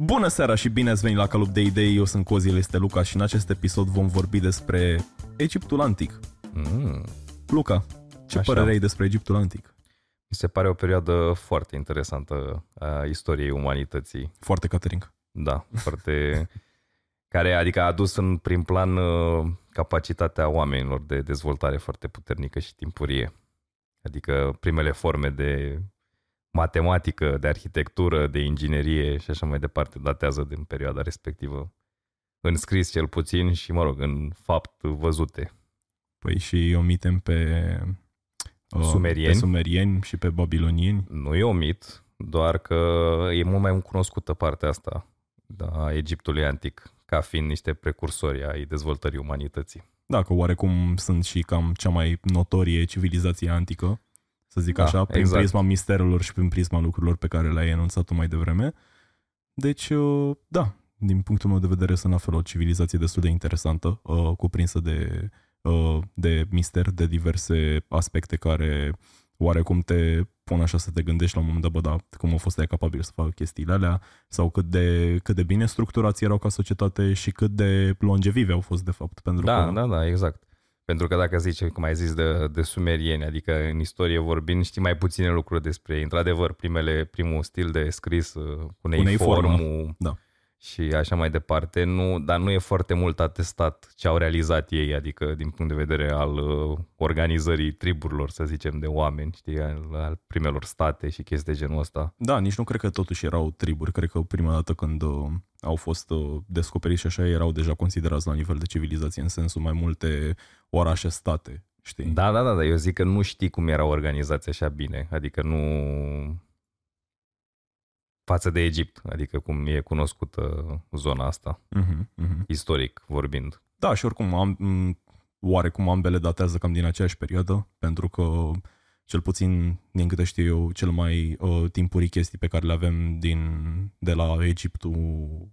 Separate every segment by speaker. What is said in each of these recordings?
Speaker 1: Bună seara și bine ați venit la Calup de Idei, eu sunt Cozil, este Luca și în acest episod vom vorbi despre Egiptul Antic.
Speaker 2: Mm.
Speaker 1: Luca, ce
Speaker 2: Așa.
Speaker 1: părere ai despre Egiptul Antic?
Speaker 2: Mi se pare o perioadă foarte interesantă a istoriei umanității.
Speaker 1: Foarte catering.
Speaker 2: Da, foarte... care adică a adus în prim plan uh, capacitatea oamenilor de dezvoltare foarte puternică și timpurie. Adică primele forme de matematică, de arhitectură, de inginerie și așa mai departe datează din perioada respectivă. În scris cel puțin și, mă rog, în fapt văzute.
Speaker 1: Păi și omitem pe, uh,
Speaker 2: Sumerieni.
Speaker 1: pe sumerieni și pe babilonieni.
Speaker 2: Nu e omit, doar că e mult mai cunoscută partea asta a Egiptului antic, ca fiind niște precursori ai dezvoltării umanității.
Speaker 1: Da, că oarecum sunt și cam cea mai notorie civilizație antică, să zic
Speaker 2: Da,
Speaker 1: așa, prin
Speaker 2: exact.
Speaker 1: prisma misterelor și prin prisma lucrurilor pe care le-ai enunțat tu mai devreme. Deci, uh, da, din punctul meu de vedere sunt la fel o civilizație destul de interesantă, uh, cuprinsă de, uh, de mister, de diverse aspecte care oarecum te pun așa să te gândești la un moment dat, bă, da, cum au fost ea capabil să facă chestiile alea sau cât de, cât de bine structurați erau ca societate și cât de longevive au fost de fapt. Pentru
Speaker 2: Da,
Speaker 1: că,
Speaker 2: da, da, exact. Pentru că dacă zici, cum ai zis, de, de sumerieni, adică în istorie vorbind, știi mai puține lucruri despre ei. Într-adevăr, primele, primul stil de scris, uh, cuneiformul
Speaker 1: da.
Speaker 2: Și așa mai departe, nu, dar nu e foarte mult atestat ce au realizat ei, adică din punct de vedere al uh, organizării triburilor, să zicem, de oameni, știi, al, al primelor state și chestii de genul ăsta.
Speaker 1: Da, nici nu cred că totuși erau triburi. Cred că prima dată când uh, au fost uh, descoperiți și așa, erau deja considerați la nivel de civilizație, în sensul mai multe orașe-state, știi?
Speaker 2: Da, da, da, da, eu zic că nu știi cum era organizația așa bine, adică nu față de Egipt, adică cum e cunoscută zona asta,
Speaker 1: Mhm, mhm.
Speaker 2: istoric vorbind.
Speaker 1: Da, și oricum, am, m, oarecum ambele datează cam din aceeași perioadă, pentru că, cel puțin, din câte știu eu, cel mai uh, timpurii chestii pe care le avem din, de la Egiptul,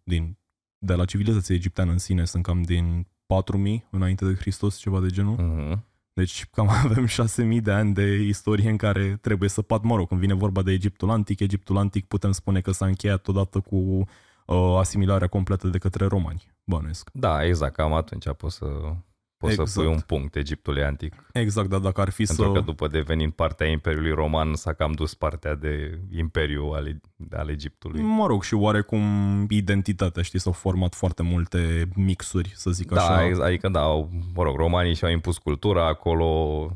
Speaker 1: din, de la civilizația egipteană în sine, sunt cam din 4000 înainte de Hristos, ceva de genul.
Speaker 2: Mm-hmm.
Speaker 1: Deci cam avem 6000 de ani de istorie în care trebuie să pat, mă rog, când vine vorba de Egiptul Antic, Egiptul Antic putem spune că s-a încheiat odată cu uh, asimilarea completă de către romani, bănuiesc.
Speaker 2: Da, exact, cam atunci poți să, poți
Speaker 1: Exact.
Speaker 2: să pui un punct Egiptului antic.
Speaker 1: Exact, dar dacă ar fi
Speaker 2: Pentru
Speaker 1: să...
Speaker 2: că după devenind partea Imperiului Roman s-a cam dus partea de Imperiu al, al Egiptului.
Speaker 1: Mă rog, și oarecum identitatea, știi, s-au format foarte multe mixuri, să zic
Speaker 2: Da,
Speaker 1: așa.
Speaker 2: ex- adică da, au, mă rog, romanii și-au impus cultura acolo,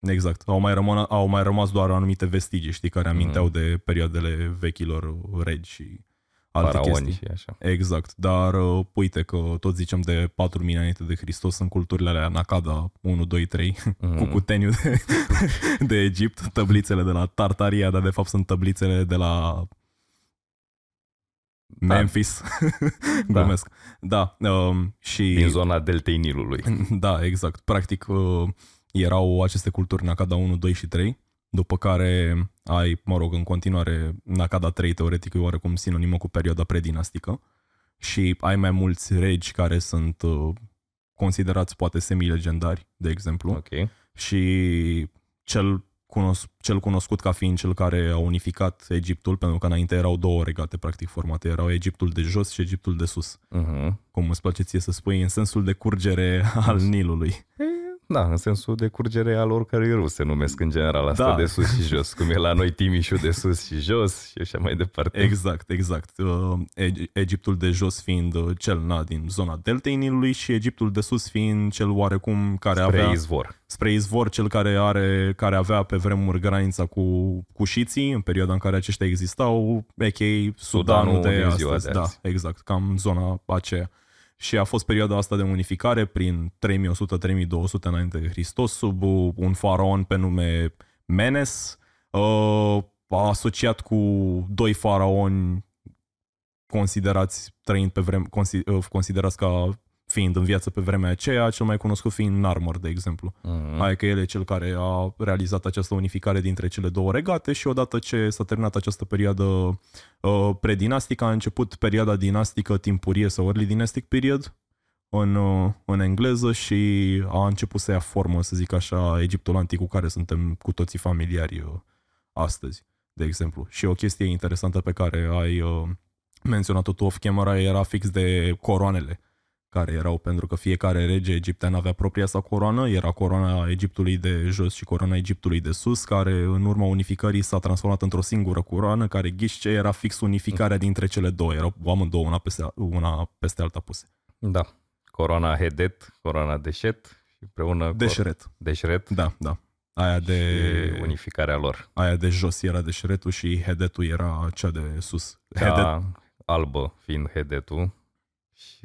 Speaker 1: Exact. Au mai, rămân, au mai rămas doar anumite vestigii, știi, care aminteau
Speaker 2: Mhm.
Speaker 1: de perioadele vechilor regi și alte
Speaker 2: faraoni
Speaker 1: chestii.
Speaker 2: și așa.
Speaker 1: Exact, dar uh, uite că tot zicem de 4000 înainte de Hristos sunt culturile alea Nakada 1, 2, 3
Speaker 2: Mhm.
Speaker 1: cu cuteniul de, de Egipt, tablițele de la Tartaria, dar de fapt sunt tablițele de la
Speaker 2: Da.
Speaker 1: Memphis. Glumesc. Da, um, și
Speaker 2: Din zona deltei Nilului.
Speaker 1: da, exact. Practic uh, erau aceste culturi Nakada 1, 2 și 3, după care ai, mă rog, în continuare Nakada 3 teoretic e oarecum sinonimă cu perioada predinastică și ai mai mulți regi care sunt uh, considerați poate semi-legendari, de exemplu,
Speaker 2: Ok.
Speaker 1: și cel, cunos- cel cunoscut ca fiind cel care a unificat Egiptul, pentru că înainte erau două regate practic formate, erau Egiptul de jos și Egiptul de sus,
Speaker 2: Mhm.
Speaker 1: cum îți place ție să spui, în sensul de curgere al Nilului.
Speaker 2: Da, în sensul de curgere al oricărui rus se numesc în general asta
Speaker 1: Da.
Speaker 2: de sus și jos, cum e la noi Timișul de sus și jos și așa mai departe.
Speaker 1: Exact, exact. Uh, Eg- Egiptul de jos fiind uh, cel na, din zona deltei Nilului și Egiptul de sus fiind cel oarecum care
Speaker 2: Spre
Speaker 1: avea
Speaker 2: izvor.
Speaker 1: spre izvor, cel care are care avea pe vremuri granița cu cușiții, în perioada în care aceștia existau, a.k.a. Sudanul,
Speaker 2: Sudanul
Speaker 1: de
Speaker 2: din ziua
Speaker 1: astăzi.
Speaker 2: de
Speaker 1: da,
Speaker 2: azi.
Speaker 1: exact, cam zona aceea. Și a fost perioada asta de unificare prin 3100-3200 înainte de Hristos, sub uh, un faraon pe nume Menes, uh, asociat cu doi faraoni considerați trăind pe vreme, consi- uh, considerați ca fiind în viață pe vremea aceea, cel mai cunoscut fiind Narmer, de exemplu.
Speaker 2: Mhm.
Speaker 1: Hai că el e cel care a realizat această unificare dintre cele două regate și odată ce s-a terminat această perioadă uh, predinastică, a început perioada dinastică timpurie sau early dynastic period în, uh, în engleză și a început să ia formă, să zic așa, Egiptul antic cu care suntem cu toții familiari uh, astăzi, de exemplu. Și o chestie interesantă pe care ai uh, menționat-o tu off-camera era fix de coroanele care erau pentru că fiecare rege egiptean avea propria sa coroană, era coroana Egiptului de jos și coroana Egiptului de sus, care în urma unificării s-a transformat într-o singură coroană, care ghișce era fix unificarea dintre cele două, erau amândouă una peste, una peste alta puse.
Speaker 2: Da. Coroana Hedet, coroana Deșet și împreună...
Speaker 1: Deșret.
Speaker 2: Deșret.
Speaker 1: Da, da. Aia de...
Speaker 2: Și unificarea lor.
Speaker 1: Aia de jos era deșretul și Hedetul era cea de sus.
Speaker 2: Cea Hedet... albă fiind Hedetul și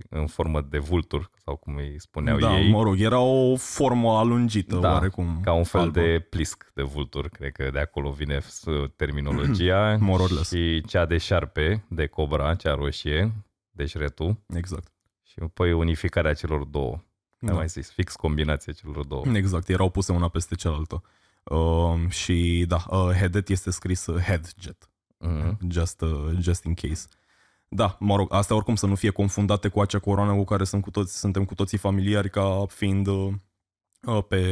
Speaker 2: în formă de vultur, sau cum îi spuneau
Speaker 1: da,
Speaker 2: ei.
Speaker 1: mă rog, era o formă alungită,
Speaker 2: da,
Speaker 1: oarecum.
Speaker 2: ca un fel
Speaker 1: albă.
Speaker 2: de plisc de vultur, cred că de acolo vine terminologia.
Speaker 1: More or less.
Speaker 2: Și cea de șarpe, de cobra, cea roșie, deci retu.
Speaker 1: Exact.
Speaker 2: Și apoi unificarea celor două. Da.
Speaker 1: Da.
Speaker 2: Am mai zis, fix combinația celor două.
Speaker 1: Exact, erau puse una peste cealaltă. Uh, și da, uh, Hedet este scris uh, Headjet,
Speaker 2: Mhm.
Speaker 1: just, uh, just in case. Da, mă rog, astea oricum să nu fie confundate cu acea coroană cu care sunt cu toți, suntem cu toții familiari ca fiind uh, uh, pe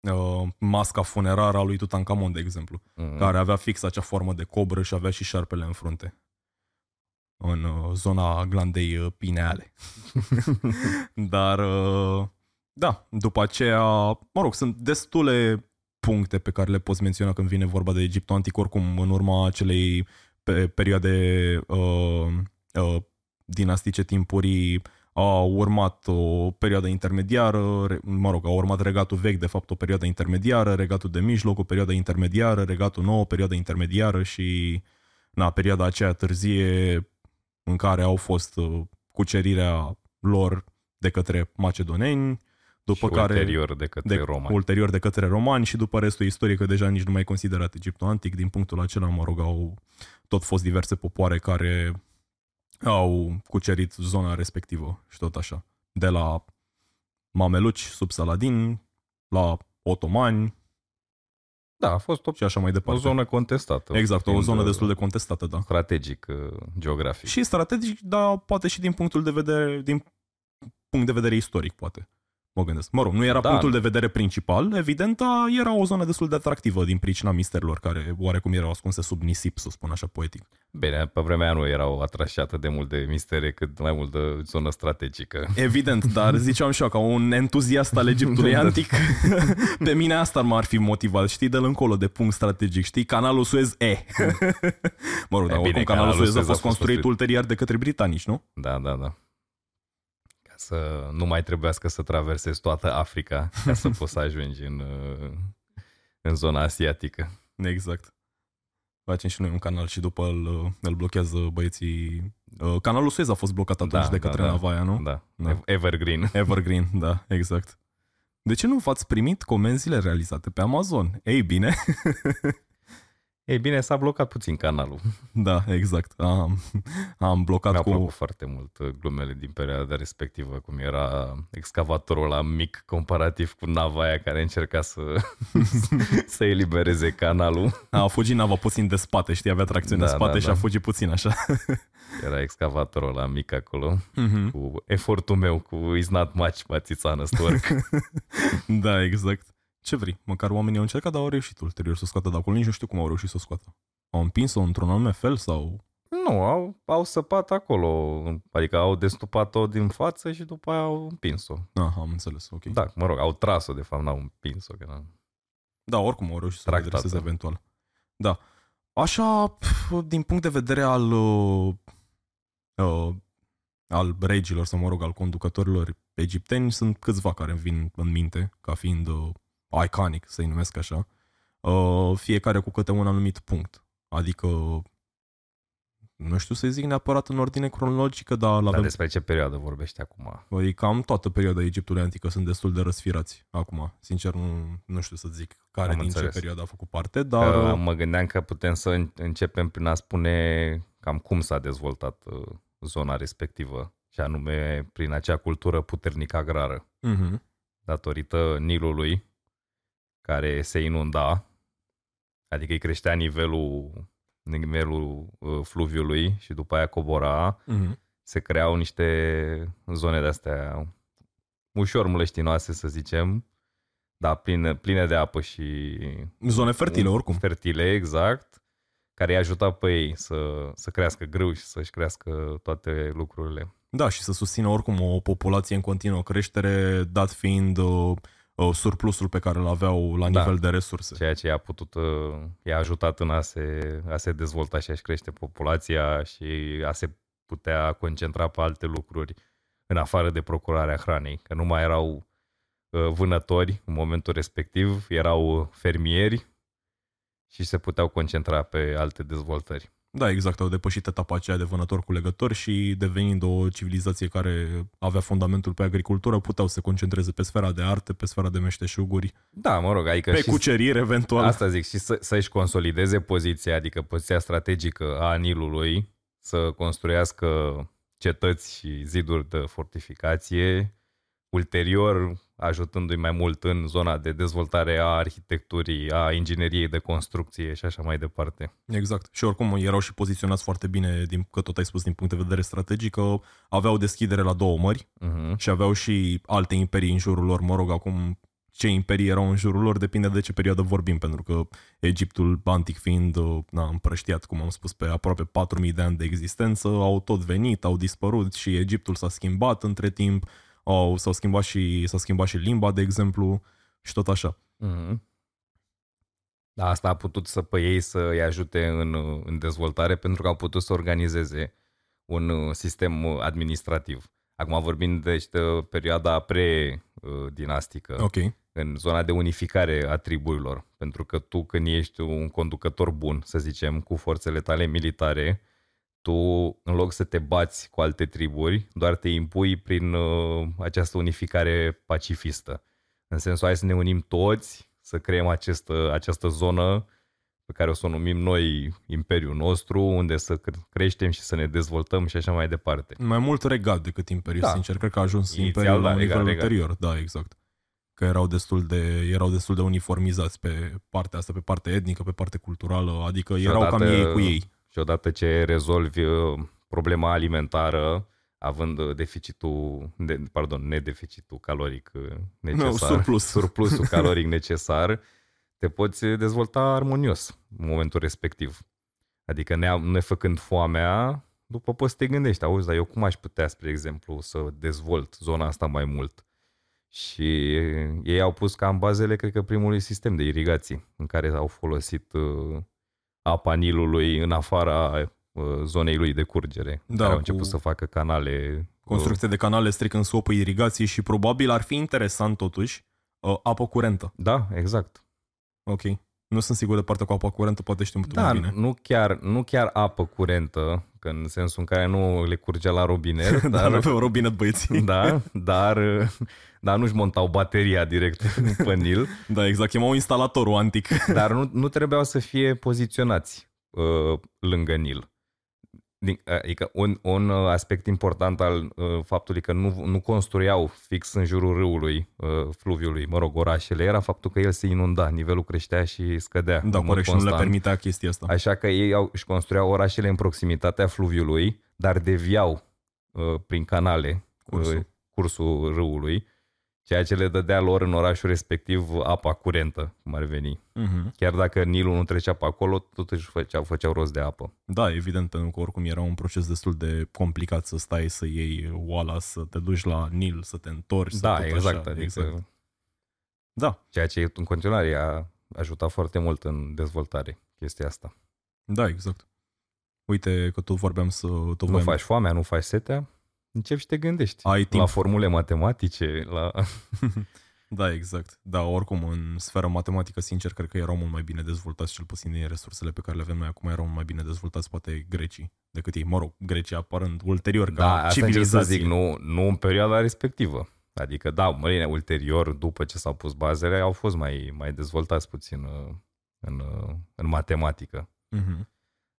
Speaker 1: uh, masca funerară a lui Tutankamon, de exemplu,
Speaker 2: Mhm.
Speaker 1: care avea fix acea formă de cobră și avea și șarpele în frunte. În uh, zona glandei uh, pineale. Dar, uh, da, după aceea, mă rog, sunt destule puncte pe care le poți menționa când vine vorba de Egiptul antic, oricum în urma acelei pe, perioade uh, uh, dinastice timpurii a urmat o perioadă intermediară, re- mă rog, a urmat regatul vechi, de fapt, o perioadă intermediară, regatul de mijloc, o perioadă intermediară, regatul nou, o perioadă intermediară și, na, perioada aceea târzie în care au fost uh, cucerirea lor de către macedoneni, după
Speaker 2: și
Speaker 1: care
Speaker 2: ulterior de către
Speaker 1: de,
Speaker 2: Roma.
Speaker 1: ulterior de către romani și după restul istoriei, că deja nici nu mai e considerat Egiptul antic. Din punctul acela, mă rog, au tot fost diverse popoare care au cucerit zona respectivă și tot așa. De la mameluci sub Saladin, la otomani
Speaker 2: Da, a fost o,
Speaker 1: și așa mai
Speaker 2: o
Speaker 1: departe.
Speaker 2: zonă contestată.
Speaker 1: Exact, o
Speaker 2: fiind,
Speaker 1: zonă
Speaker 2: uh,
Speaker 1: destul de contestată, da.
Speaker 2: strategic, uh, geografic.
Speaker 1: Și strategic, dar poate și din punctul de vedere, din punct de vedere istoric, poate. Mă gândesc. Mă rog, nu era
Speaker 2: Da.
Speaker 1: punctul de vedere principal, evident, dar era o zonă destul de atractivă din pricina misterilor care oarecum erau ascunse sub nisip, să spun așa poetic.
Speaker 2: Bine, pe vremea aia nu erau atrași atât de mult de mistere, cât mai mult de zonă strategică.
Speaker 1: Evident, dar ziceam și eu, ca un entuziast al Egiptului
Speaker 2: Da.
Speaker 1: antic, pe mine asta m-ar fi motivat, știi, de încolo, de punct strategic, știi, canalul Suez E. mă rog, dar
Speaker 2: E bine,
Speaker 1: oricum canalul
Speaker 2: canalul
Speaker 1: Suez a
Speaker 2: Suez a
Speaker 1: fost
Speaker 2: fost
Speaker 1: construit
Speaker 2: construit.
Speaker 1: ulterior de către britanici, nu?
Speaker 2: Da, da, da. Ca să nu mai trebuiască să traversezi toată Africa ca să poți să ajungi în, uh, în zona asiatică.
Speaker 1: Exact. Facem și noi un canal și după îl, îl blochează băieții. Uh, Canalul Suez a fost blocat atunci
Speaker 2: Da,
Speaker 1: de
Speaker 2: da,
Speaker 1: către
Speaker 2: da.
Speaker 1: Navaia, nu?
Speaker 2: Da,
Speaker 1: Da.
Speaker 2: Evergreen.
Speaker 1: Evergreen, da, exact. De ce nu v-ați primit comenzile realizate pe Amazon? Ei bine,
Speaker 2: Ei bine, s-a blocat puțin canalul.
Speaker 1: da, exact. Am, am blocat
Speaker 2: Mi-au
Speaker 1: cu...
Speaker 2: plăcut foarte mult uh, glumele din perioada respectivă, cum era excavatorul la mic comparativ cu nava aia care încerca să, să elibereze canalul.
Speaker 1: A fugit nava puțin de spate, știi, avea tracțiune
Speaker 2: Da,
Speaker 1: în spate
Speaker 2: da,
Speaker 1: și
Speaker 2: da.
Speaker 1: a fugit puțin așa.
Speaker 2: Era excavatorul la mic acolo,
Speaker 1: Mhm.
Speaker 2: cu efortul meu, cu It's not much, but it's honest work.
Speaker 1: da, exact. Ce vrei? Măcar oamenii au încercat, dar au reușit ulterior să o scoată de acolo. Nici nu știu cum au reușit să o scoată. Au împins-o într-un anume fel sau...
Speaker 2: Nu, au, au săpat acolo, adică au destupat-o din față și după aia au împins-o.
Speaker 1: Ah, am înțeles, ok.
Speaker 2: Da, mă rog, au tras-o, de fapt, n-au împins-o. Că n-au...
Speaker 1: Da, oricum au reușit să o
Speaker 2: Tractată.
Speaker 1: redreseze eventual. Da. Așa, pf, din punct de vedere al uh, uh, al regilor, sau mă rog, al conducătorilor egipteni, sunt câțiva care îmi vin în minte, ca fiind uh, iconic, să-i numesc așa. Uh, fiecare cu câte un anumit punct. Adică, nu știu să zic neapărat în ordine cronologică, dar
Speaker 2: Dar
Speaker 1: l-avem
Speaker 2: despre ce perioadă vorbești acum?
Speaker 1: Păi cam toată perioada Egiptului antică sunt destul de răsfirați acum. Sincer, nu, nu știu să zic care
Speaker 2: Am
Speaker 1: din
Speaker 2: înțeles.
Speaker 1: ce perioadă a făcut parte, dar...
Speaker 2: Că
Speaker 1: uh,
Speaker 2: mă gândeam că putem să în- începem prin a spune cam cum s-a dezvoltat uh, zona respectivă, și anume prin acea cultură puternic agrară,
Speaker 1: uh-huh.
Speaker 2: datorită Nilului, care se inunda, adică îi creștea nivelul, nivelul uh, fluviului și după aia cobora,
Speaker 1: Uh-huh.
Speaker 2: se creau niște zone de-astea ușor mlăștinoase, să zicem, dar pline, pline de apă și
Speaker 1: Zone fertile, oricum.
Speaker 2: fertile, exact, care i-a ajutat pe ei să, să crească grâu și să-și crească toate lucrurile.
Speaker 1: Da, și să susțină oricum o populație în continuă creștere, dat fiind uh, uh, surplusul pe care îl aveau la
Speaker 2: Da.
Speaker 1: nivel de resurse.
Speaker 2: Ceea ce i-a putut, uh, i-a ajutat în a se, a se dezvolta și a-și crește populația și a se putea concentra pe alte lucruri în afară de procurarea hranei, că nu mai erau uh, vânători în momentul respectiv, erau fermieri și se puteau concentra pe alte dezvoltări.
Speaker 1: Da, exact, au depășit etapa aceea de vânător cu legători și devenind o civilizație care avea fundamentul pe agricultură, puteau să se concentreze pe sfera de arte, pe sfera de meșteșuguri,
Speaker 2: Da, mă rog, adică
Speaker 1: pe
Speaker 2: și
Speaker 1: cucerire eventual.
Speaker 2: Asta zic, și să, să-și consolideze poziția, adică poziția strategică a Nilului, să construiască cetăți și ziduri de fortificație, ulterior ajutându-i mai mult în zona de dezvoltare a arhitecturii, a ingineriei de construcție și așa mai departe.
Speaker 1: Exact. Și oricum erau și poziționați foarte bine, din, că tot ai spus din punct de vedere strategic, că aveau deschidere la două mări
Speaker 2: Uh-huh.
Speaker 1: și aveau și alte imperii în jurul lor. Mă rog, acum ce imperii erau în jurul lor depinde de ce perioadă vorbim, pentru că Egiptul antic fiind uh, na, împrăștiat, cum am spus, pe aproape 4000 de ani de existență, au tot venit, au dispărut și Egiptul s-a schimbat între timp, au, s-au schimbat și, s-a schimbat și limba, de exemplu, și tot așa.
Speaker 2: Uh-huh. Da, asta a putut să pe ei să-i ajute în, în dezvoltare pentru că au putut să organizeze un uh, sistem uh, administrativ. Acum vorbim deci, de perioada pre-dinastică,
Speaker 1: Ok.
Speaker 2: în zona de unificare a triburilor. Pentru că tu când ești un conducător bun, să zicem, cu forțele tale militare, tu în loc să te bați cu alte triburi, doar te impui prin uh, această unificare pacifistă. În sensul, hai să ne unim toți, să creăm această, această zonă pe care o să o numim noi Imperiul nostru, unde să cre- creștem și să ne dezvoltăm și așa mai departe.
Speaker 1: Mai mult regat decât imperiu,
Speaker 2: Da.
Speaker 1: sincer. Cred că a ajuns
Speaker 2: Inițial,
Speaker 1: imperiul la
Speaker 2: da,
Speaker 1: un
Speaker 2: regat,
Speaker 1: nivel
Speaker 2: regat.
Speaker 1: ulterior. Da, exact. Că erau destul, de, erau destul de uniformizați pe partea asta, pe partea etnică, pe partea culturală, adică
Speaker 2: Și
Speaker 1: erau cam
Speaker 2: odată-
Speaker 1: ei cu ei.
Speaker 2: Și odată ce rezolvi uh, problema având uh, deficitul, de, pardon, nedeficitul caloric uh, necesar,
Speaker 1: Nu, surplus.
Speaker 2: surplusul caloric necesar, te poți dezvolta armonios în momentul respectiv. Adică ne, nefăcând foamea, după poți să te gândești, auzi, dar eu cum aș putea, spre exemplu, să dezvolt zona asta mai mult? Și ei au pus ca în bazele, cred că, primului sistem de irigații, în care au folosit uh, apa Nilului în afara uh, zonei lui de curgere.
Speaker 1: Da,
Speaker 2: care au
Speaker 1: cu
Speaker 2: început să facă canale. uh,
Speaker 1: Construcție de canale strict în scopul irigației și probabil ar fi interesant totuși uh, apă curentă.
Speaker 2: Da, exact.
Speaker 1: Ok. Nu sunt sigur de partea cu apă curentă, poate știm tu
Speaker 2: Da,
Speaker 1: mai bine.
Speaker 2: nu chiar, nu chiar apă curentă, că în sensul în care nu le curgea la robinet,
Speaker 1: Dar
Speaker 2: dar,
Speaker 1: aveau robinet băieții.
Speaker 2: da, dar, dar nu-și montau bateria direct pe Nil,
Speaker 1: Da, exact. Chemau instalatorul antic.
Speaker 2: dar nu, nu trebuiau să fie poziționați uh, lângă Nil. Din- Adică un, un uh, aspect important al uh, faptului că nu, nu construiau fix în jurul râului, uh, fluviului, mă rog, orașele, era faptul că el se inunda, nivelul creștea și scădea.
Speaker 1: Da,
Speaker 2: în mod
Speaker 1: corect, și nu le
Speaker 2: constant.
Speaker 1: permitea chestia asta.
Speaker 2: Așa că ei au, își construiau orașele în proximitatea fluviului, dar deviau uh, prin canale
Speaker 1: Cursul.
Speaker 2: uh, cursul râului, ceea ce le dădea lor în orașul respectiv apa curentă, cum ar veni.
Speaker 1: Mhm.
Speaker 2: Chiar dacă Nilul nu trecea pe acolo, totuși făceau, făceau rost de apă.
Speaker 1: Da, evident, pentru că oricum era un proces destul de complicat să stai să iei oala, să te duci la Nil, să te întorci. să
Speaker 2: da,
Speaker 1: tot
Speaker 2: exact.
Speaker 1: Așa.
Speaker 2: Adică
Speaker 1: exact. Da,
Speaker 2: Ceea ce în continuare a ajutat foarte mult în dezvoltare chestia asta.
Speaker 1: da, exact. Uite că tot vorbeam să... Tot
Speaker 2: Nu
Speaker 1: voiam-
Speaker 2: faci foamea, nu faci setea, începi și te gândești.
Speaker 1: Ai timp.
Speaker 2: La formule matematice, la...
Speaker 1: Da, exact. Da, oricum, în sfera matematică, sincer, cred că erau mult mai bine dezvoltați, cel puțin din resursele pe care le avem noi acum, erau mult mai bine dezvoltați, poate, grecii decât ei. Mă rog, grecii apărând ulterior ca
Speaker 2: Da, asta încerc să
Speaker 1: civilizație.
Speaker 2: zic, nu, nu în perioada respectivă. Adică, da, mărine, ulterior, după ce s-au pus bazele, au fost mai, mai dezvoltați puțin uh, în, uh, în matematică.
Speaker 1: Mhm.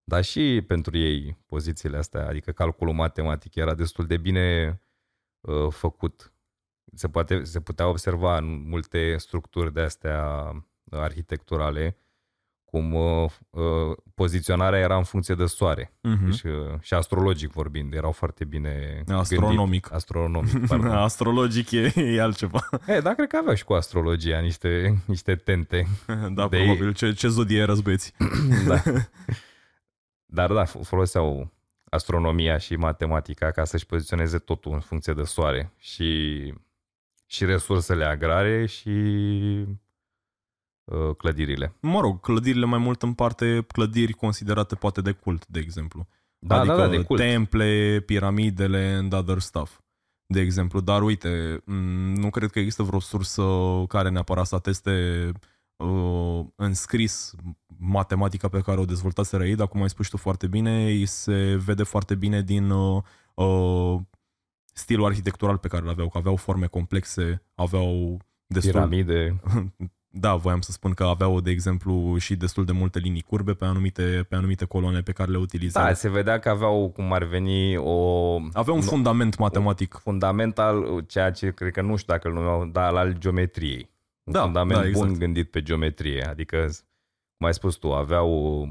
Speaker 2: Dar și pentru ei pozițiile astea, adică calculul matematic era destul de bine uh, făcut. Se, poate, se putea observa în multe structuri de astea arhitecturale cum uh, uh, poziționarea era în funcție de soare.
Speaker 1: Mhm.
Speaker 2: Și, uh, și astrologic vorbind, erau foarte bine
Speaker 1: Astronomic.
Speaker 2: Gândit. Astronomic, pardon.
Speaker 1: Astrologic e, e altceva.
Speaker 2: e, dar cred că aveau și cu astrologia niște, niște tente.
Speaker 1: da,
Speaker 2: De-
Speaker 1: probabil. Ce, ce zodie erați băieți?
Speaker 2: da. Dar da, f- foloseau astronomia și matematica ca să-și poziționeze totul în funcție de soare și, și resursele agrare și uh, clădirile.
Speaker 1: Mă rog, clădirile mai mult în parte, clădiri considerate poate de cult, de exemplu.
Speaker 2: Da,
Speaker 1: adică
Speaker 2: da, da, de cult.
Speaker 1: temple, piramidele and other stuff. De exemplu, dar uite, m, nu cred că există vreo sursă care neapărat să ateste uh, în scris matematica pe care o dezvoltaseră ei, dar cum ai spus tu foarte bine, îi se vede foarte bine din uh, uh, stilul arhitectural pe care îl aveau, că aveau forme complexe, aveau destul,
Speaker 2: Piramide.
Speaker 1: da, voiam să spun că aveau, de exemplu, și destul de multe linii curbe pe anumite, pe anumite coloane pe care le utilizau.
Speaker 2: Da, se vedea că aveau, cum ar veni, o...
Speaker 1: Avea un
Speaker 2: nu-
Speaker 1: fundament matematic.
Speaker 2: fundament al ceea ce cred că nu știu dacă îl numeau, dar al geometriei. Un
Speaker 1: Da,
Speaker 2: fundament
Speaker 1: da, exact.
Speaker 2: bun gândit pe geometrie. Adică, cum ai spus tu, aveau,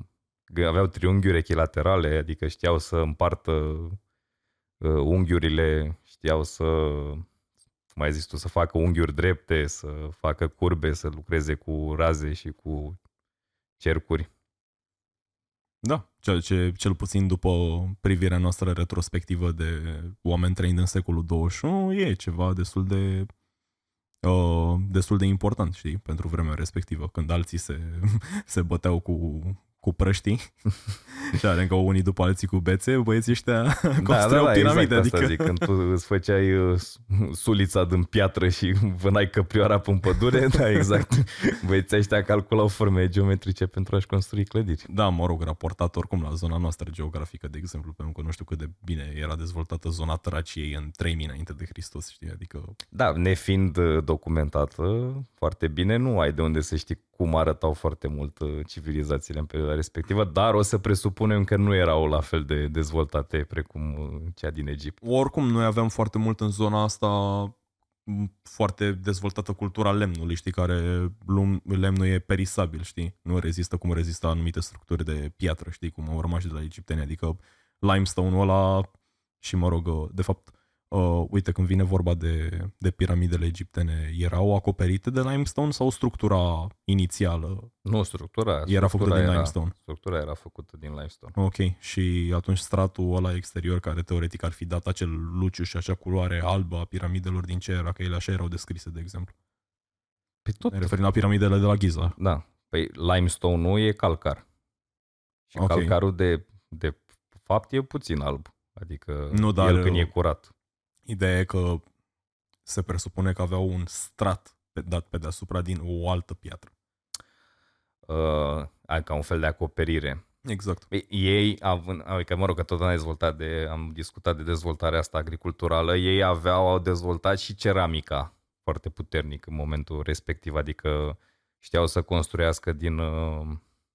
Speaker 2: aveau triunghiuri echilaterale, adică știau să împartă uh, unghiurile, știau să, cum ai zis tu, să facă unghiuri drepte, să facă curbe, să lucreze cu raze și cu cercuri.
Speaker 1: Da, ceea ce, cel puțin după privirea noastră retrospectivă de oameni trăind în secolul 21, e ceva destul de uh, destul de important, știi, pentru vremea respectivă, când alții se, se băteau cu, cu prăștii și are că unii după alții cu bețe, băieții ăștia construiau piramide,
Speaker 2: exact
Speaker 1: adică...
Speaker 2: asta zic, când tu îți făceai uh, sulița din piatră și vânai căprioara pe pădure, da, exact. Băieții ăștia calculau forme geometrice pentru a-și construi clădiri.
Speaker 1: Da, mă rog, raportat oricum la zona noastră geografică, de exemplu, pentru că nu știu cât de bine era dezvoltată zona Traciei în 3000 înainte de Hristos, știi, adică
Speaker 2: Da, nefiind uh, documentată foarte bine, nu ai de unde să știi cum arătau foarte mult uh, civilizațiile în perioada respectivă, dar o să presupunem că nu erau la fel de dezvoltate precum uh, cea din Egipt.
Speaker 1: oricum noi aveam foarte mult în zona asta m, foarte dezvoltată cultura lemnului, știi, care lum- lemnul e perisabil, știi, nu rezistă cum rezistă anumite structuri de piatră, știi, cum au rămas de la egipteni, adică limestone-ul ăla și mă rog, uh, de fapt, uh, uite, când vine vorba de, de piramidele egiptene, erau acoperite de limestone sau structura inițială
Speaker 2: Nu, structura.
Speaker 1: era făcută
Speaker 2: structura
Speaker 1: din
Speaker 2: era,
Speaker 1: limestone?
Speaker 2: Structura era făcută din limestone.
Speaker 1: Ok, și atunci stratul ăla exterior, care teoretic ar fi dat acel luciu și acea culoare albă a piramidelor din ce era, că ele așa erau descrise, de exemplu.
Speaker 2: Pe tot.
Speaker 1: Ne referim la piramidele de la Giza.
Speaker 2: Da. Păi limestone-ul e calcar. Și
Speaker 1: Ok.
Speaker 2: calcarul de, de fapt e puțin alb. Adică
Speaker 1: Nu, dar-
Speaker 2: el când e curat.
Speaker 1: Ideea e că se presupune că aveau un strat pe, dat pe deasupra din o altă piatră.
Speaker 2: Uh, ai ca un fel de acoperire.
Speaker 1: Exact.
Speaker 2: Ei- Ei, având, adică mă rog, că tot am dezvoltat de, am discutat de dezvoltarea asta agriculturală, ei aveau, au dezvoltat și ceramica foarte puternic în momentul respectiv, adică știau să construiască din, uh,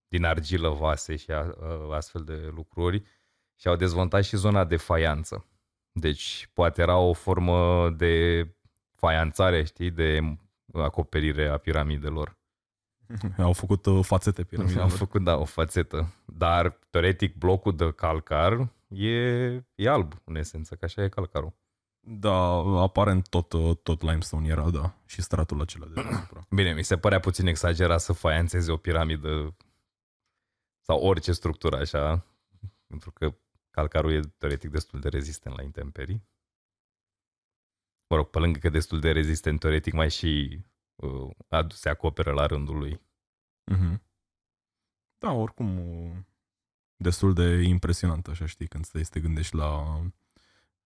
Speaker 2: din argilă vase și a, uh, astfel de lucruri și au dezvoltat și zona de faianță. Deci poate era o formă de faianțare, știi, de acoperire a piramidelor.
Speaker 1: Au făcut uh, fațete
Speaker 2: Am
Speaker 1: piramidelor.
Speaker 2: făcut, da, o fațetă. Dar, teoretic, blocul de calcar e, e alb, în esență, că așa e calcarul.
Speaker 1: Da, aparent tot, uh, tot limestone era, da. Și stratul acela de deasupra.
Speaker 2: Bine, mi se părea puțin exagerat să faianțeze o piramidă sau orice structură așa, pentru că calcarul e teoretic destul de rezistent la intemperii. Mă rog, pe lângă că destul de rezistent teoretic, mai și uh, adu- se acoperă la rândul lui.
Speaker 1: Mhm. Da, oricum uh, destul de impresionant, așa știi, când stai să te gândești la,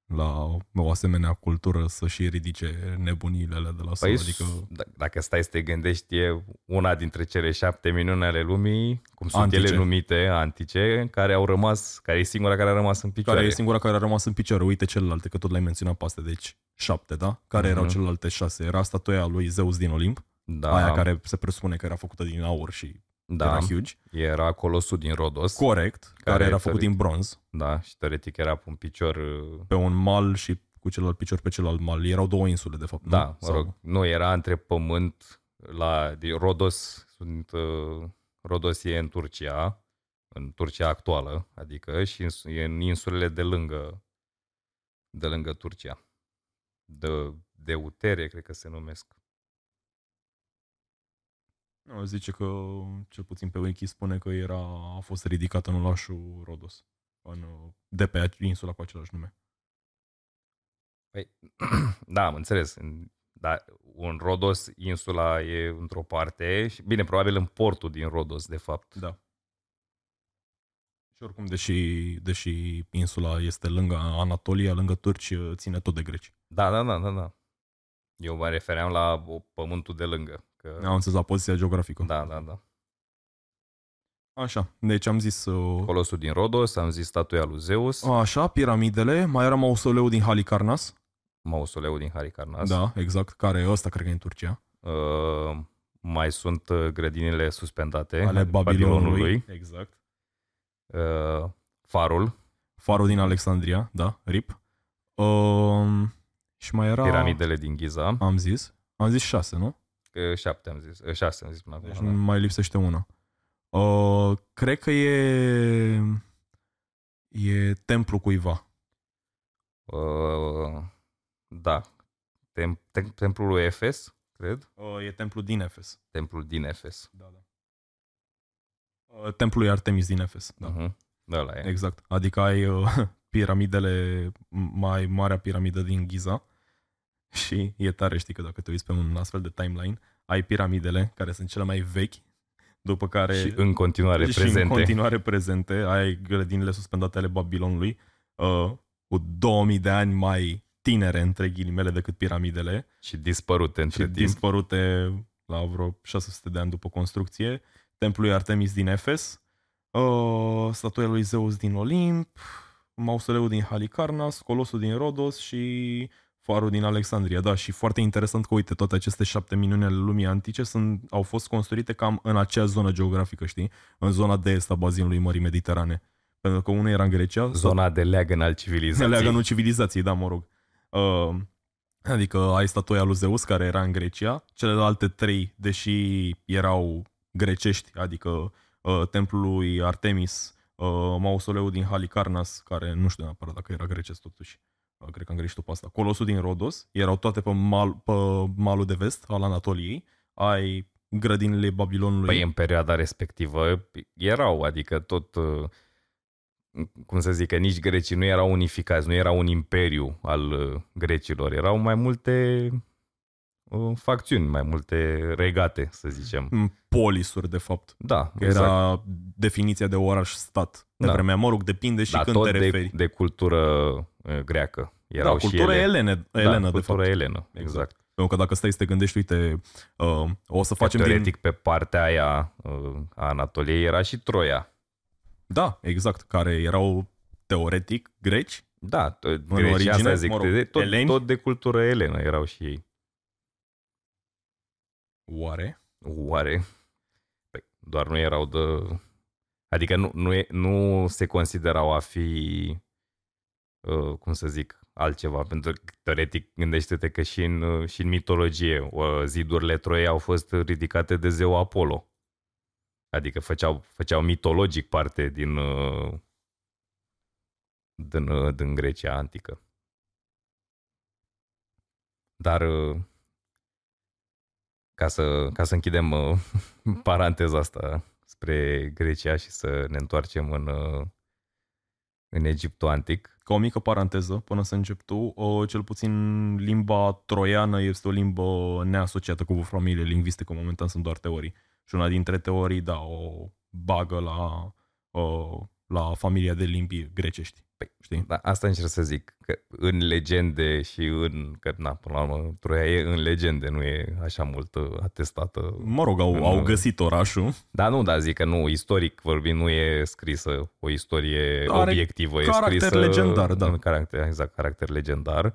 Speaker 1: la o asemenea cultură să și ridice nebuniile alea de la sol.
Speaker 2: Păi,
Speaker 1: adică
Speaker 2: d- dacă stai să te gândești, e una dintre cele șapte minuni ale lumii, cum sunt
Speaker 1: Antice.
Speaker 2: ele numite, antice, care au rămas, care e singura care a rămas în picioare.
Speaker 1: care e singura care a rămas în picioare. Uite celelalte, că tot l-ai menționat pe astea, deci șapte, da? Care erau
Speaker 2: Mhm.
Speaker 1: celelalte șase? Era statuia lui Zeus din Olimp,
Speaker 2: da,
Speaker 1: aia care se presupune că era făcută din aur și
Speaker 2: da,
Speaker 1: era huge.
Speaker 2: era colosul din Rodos,
Speaker 1: Corect, care,
Speaker 2: Care
Speaker 1: era
Speaker 2: e
Speaker 1: făcut
Speaker 2: tărit.
Speaker 1: din bronz,
Speaker 2: da, și teoretic era pe un picior, uh,
Speaker 1: pe un mal și cu celălalt picior pe celălalt mal. Erau două insule, de fapt, nu?
Speaker 2: da, mă
Speaker 1: Sau-
Speaker 2: rog, nu, era între pământ, la din Rodos, sunt, uh, Rodos e în Turcia, în Turcia actuală, adică, și în, e în insulele de lângă, de lângă Turcia. De, Deutere, cred că se numesc.
Speaker 1: Nu, zice că, cel puțin pe Wiki, spune că era, a fost ridicată în orașul Rodos, în, de pe insula cu același nume.
Speaker 2: Păi, da, am înțeles. Da, un Rodos, insula e într-o parte și, bine, probabil în portul din Rodos, de fapt.
Speaker 1: Da. Și oricum, deși, deși insula este lângă Anatolia, lângă turci, ține tot de greci.
Speaker 2: Da, da, da, da, da. Eu mă refeream la pământul de lângă. Că...
Speaker 1: Am înțeles la poziția geografică.
Speaker 2: Da, da, da.
Speaker 1: Așa, deci am zis... Uh...
Speaker 2: Colosul din Rodos, am zis statuia lui Zeus.
Speaker 1: Așa, piramidele, mai era mausoleul din Halicarnas.
Speaker 2: Mausoleul din Halicarnas.
Speaker 1: Da, exact, care e ăsta, cred că e în Turcia.
Speaker 2: Uh, mai sunt uh, grădinile suspendate
Speaker 1: ale Babilonului. Babilonului.
Speaker 2: Exact. Uh, farul.
Speaker 1: Farul din Alexandria, da, RIP. Uh, și mai era...
Speaker 2: Piramidele din Giza.
Speaker 1: Am zis. Am zis șase, nu?
Speaker 2: Șapte am zis. Șase am zis până acum.
Speaker 1: Deci da. mai lipsește una. Uh, cred că e... E templu cuiva.
Speaker 2: Uh, da. Tem, tem, templul lui Efes, cred.
Speaker 1: Uh, e templul din Efes.
Speaker 2: Templul din Efes.
Speaker 1: Da, da. Uh, templul lui Artemis din Efes. Da.
Speaker 2: Uh-huh. Da, la e.
Speaker 1: Exact. Adică ai uh, piramidele, mai marea piramidă din Giza și e tare, știi că dacă te uiți pe un astfel de timeline, ai piramidele care sunt cele mai vechi, după care...
Speaker 2: Și în continuare
Speaker 1: și
Speaker 2: prezente.
Speaker 1: în continuare prezente, ai grădinile suspendate ale Babilonului, uh, cu 2000 de ani mai tinere, între ghilimele, decât piramidele.
Speaker 2: Și dispărute între
Speaker 1: și
Speaker 2: timp.
Speaker 1: dispărute la vreo 600 de ani după construcție. Templul Artemis din Efes, uh, statuia lui Zeus din Olimp, mausoleul din Halicarnas, colosul din Rodos și farul din Alexandria. Da, și foarte interesant că, uite, toate aceste șapte minuni ale lumii antice sunt, au fost construite cam în acea zonă geografică, știi? În zona de est a bazinului Mării Mediterane. Pentru că una era în Grecia.
Speaker 2: Zona de leagăn al civilizației.
Speaker 1: De leagănul civilizației, da, mă rog. Uh, adică ai statuia lui Zeus care era în Grecia, celelalte trei, deși erau grecești, adică uh, templul lui Artemis, uh, mausoleul din Halicarnas, care nu știu neapărat dacă era grecesc totuși, uh, cred că am greșit-o pe asta, colosul din Rodos, erau toate pe, mal, pe malul de vest al Anatoliei, ai grădinile Babilonului.
Speaker 2: Păi în perioada respectivă erau, adică tot, uh, cum să zic, că nici grecii nu erau unificați, nu era un imperiu al uh, grecilor, erau mai multe uh, facțiuni, mai multe regate, să zicem.
Speaker 1: Mm, polisuri, de fapt.
Speaker 2: Da,
Speaker 1: exact. Era definiția de oraș-stat. De da. vremea, mă rog, depinde și
Speaker 2: da,
Speaker 1: când
Speaker 2: tot
Speaker 1: te referi.
Speaker 2: De, de cultură uh, greacă. Erau
Speaker 1: da, cultură
Speaker 2: și ele.
Speaker 1: elene, elenă,
Speaker 2: da,
Speaker 1: de
Speaker 2: cultură
Speaker 1: fapt.
Speaker 2: elenă, exact. exact.
Speaker 1: Pentru că dacă stai să te gândești, uite, uh, o să facem
Speaker 2: Teoretic,
Speaker 1: din...
Speaker 2: pe partea aia uh, a Anatoliei era și Troia.
Speaker 1: Da, exact, care erau teoretic greci.
Speaker 2: Da, Grecia, origine, asta zic, mă rog, de, tot, eleni? tot de cultură elenă erau și ei.
Speaker 1: Oare?
Speaker 2: Oare? Păi, doar nu erau de... Adică nu, nu, e, nu se considerau a fi, uh, cum să zic, altceva. Pentru că, teoretic, gândește-te că și în, uh, și în mitologie uh, zidurile Troiei au fost ridicate de zeu Apollo. Adică făceau, făceau mitologic parte din, uh, din, uh, din Grecia antică. Dar uh, ca să, ca să închidem uh, paranteza asta spre Grecia și să ne întoarcem în, uh, în Egiptul antic.
Speaker 1: Ca o mică paranteză, până să încep tu, uh, cel puțin limba troiană este o limbă neasociată cu familie lingvistică, momentan sunt doar teorii. Și una dintre teorii, da, o bagă la, uh, la familia de limbi grecești.
Speaker 2: Păi, știi? Da, asta încerc să zic, că în legende și în, că na, până la urmă, Troia e în legende, nu e așa mult uh, atestată.
Speaker 1: Mă rog, au,
Speaker 2: în,
Speaker 1: au găsit orașul.
Speaker 2: Da, nu, da, zic că nu, istoric vorbind, nu e scrisă o istorie
Speaker 1: Are
Speaker 2: obiectivă, e
Speaker 1: caracter
Speaker 2: scrisă
Speaker 1: legendar, da.
Speaker 2: în caracter, exact, caracter legendar.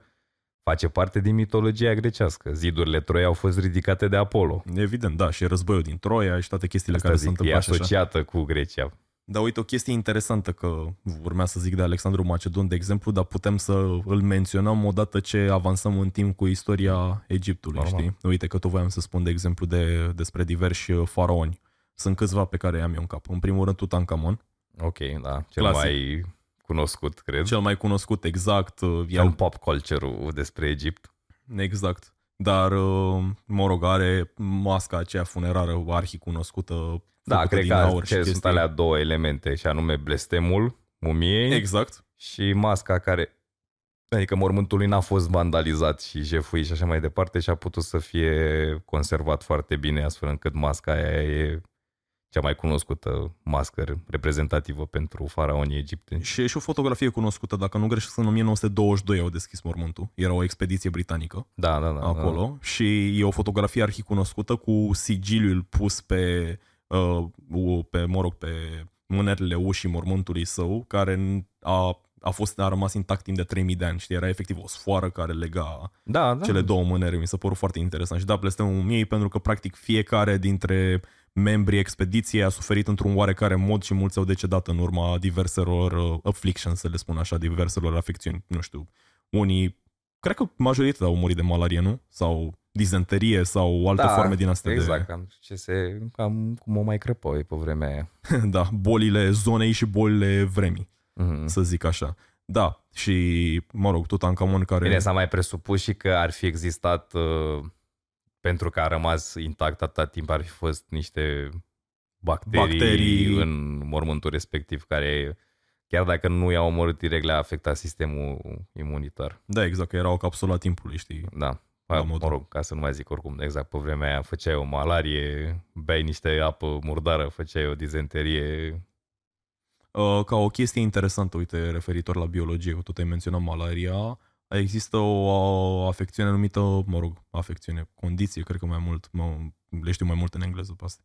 Speaker 2: Face parte din mitologia grecească. Zidurile Troia au fost ridicate de Apollo.
Speaker 1: Evident, da, și războiul din Troia și toate chestiile
Speaker 2: Asta
Speaker 1: care
Speaker 2: zic,
Speaker 1: se întâmplă
Speaker 2: e
Speaker 1: și așa.
Speaker 2: asociată cu Grecia.
Speaker 1: Dar uite, o chestie interesantă că urmea să zic de Alexandru Macedon, de exemplu, dar putem să îl menționăm odată ce avansăm în timp cu istoria Egiptului,
Speaker 2: Normal.
Speaker 1: știi? Uite că tot voiam să spun, de exemplu, de, despre diversi faraoni. Sunt câțiva pe care i-am eu în cap. În primul rând, Tutankamon,
Speaker 2: Ok, da, cel
Speaker 1: Clasic.
Speaker 2: mai cunoscut, cred.
Speaker 1: cel mai cunoscut exact.
Speaker 2: În
Speaker 1: I-au,
Speaker 2: pop culture-ul despre Egipt.
Speaker 1: exact. dar, uh, mă rog, are masca aceea funerară arhicunoscută.
Speaker 2: Da,
Speaker 1: făcută
Speaker 2: cred
Speaker 1: din
Speaker 2: că
Speaker 1: aur și
Speaker 2: ce sunt
Speaker 1: chestii.
Speaker 2: alea două elemente, și anume blestemul mumiei
Speaker 1: Exact.
Speaker 2: și masca care... Adică mormântul lui n-a fost vandalizat și jefuit și așa mai departe și a putut să fie conservat foarte bine astfel încât masca aia e cea mai cunoscută mască reprezentativă pentru faraonii egipteni.
Speaker 1: Și e și o fotografie cunoscută, dacă nu greșesc, în 1922 au deschis mormântul. Era o expediție britanică
Speaker 2: Da, da, da.
Speaker 1: acolo
Speaker 2: Da.
Speaker 1: și e o fotografie arhicunoscută cu sigiliul pus pe, uh, u- pe mă rog, pe mânerile ușii mormântului său, care a, a fost a rămas intact timp de 3000 de ani, știi? Era efectiv o sfoară care lega
Speaker 2: Da, da.
Speaker 1: cele două mânere. Mi s-a părut foarte interesant. Și da, blestemul mumiei pentru că practic fiecare dintre membrii expediției a suferit într-un oarecare mod și mulți au decedat în urma diverselor uh, afflictions, să le spun așa, diverselor afecțiuni. Nu știu, unii, cred că majoritatea au murit de malarie, nu? Sau dizenterie sau alte
Speaker 2: da,
Speaker 1: forme din astea
Speaker 2: Exact, cam, ce se, cam cum o mai crăpoi pe vremea aia.
Speaker 1: de... da, bolile zonei și bolile vremii,
Speaker 2: Mm.
Speaker 1: să zic așa. Da, și, mă rog, Tutankamon care...
Speaker 2: Bine, s-a mai presupus și că ar fi existat, uh, pentru că a rămas intact atâta timp, ar fi fost niște bacterii,
Speaker 1: Bacterii.
Speaker 2: în mormântul respectiv, care, chiar dacă nu i-au omorât direct, le-a afectat sistemul imunitar.
Speaker 1: Da, exact, că era o capsulă a timpului, știi?
Speaker 2: Da.
Speaker 1: La
Speaker 2: mă
Speaker 1: modul.
Speaker 2: rog, ca să nu mai zic oricum, exact pe vremea aia făceai o malarie, beai niște apă murdară, făceai o dizenterie.
Speaker 1: Uh, ca o chestie interesantă, uite, referitor la biologie, că tot ai menționat malaria, există o uh, afecțiune numită, mă rog, afecțiune, condiție, cred că mai mult, mă, le știu mai mult în engleză pe asta.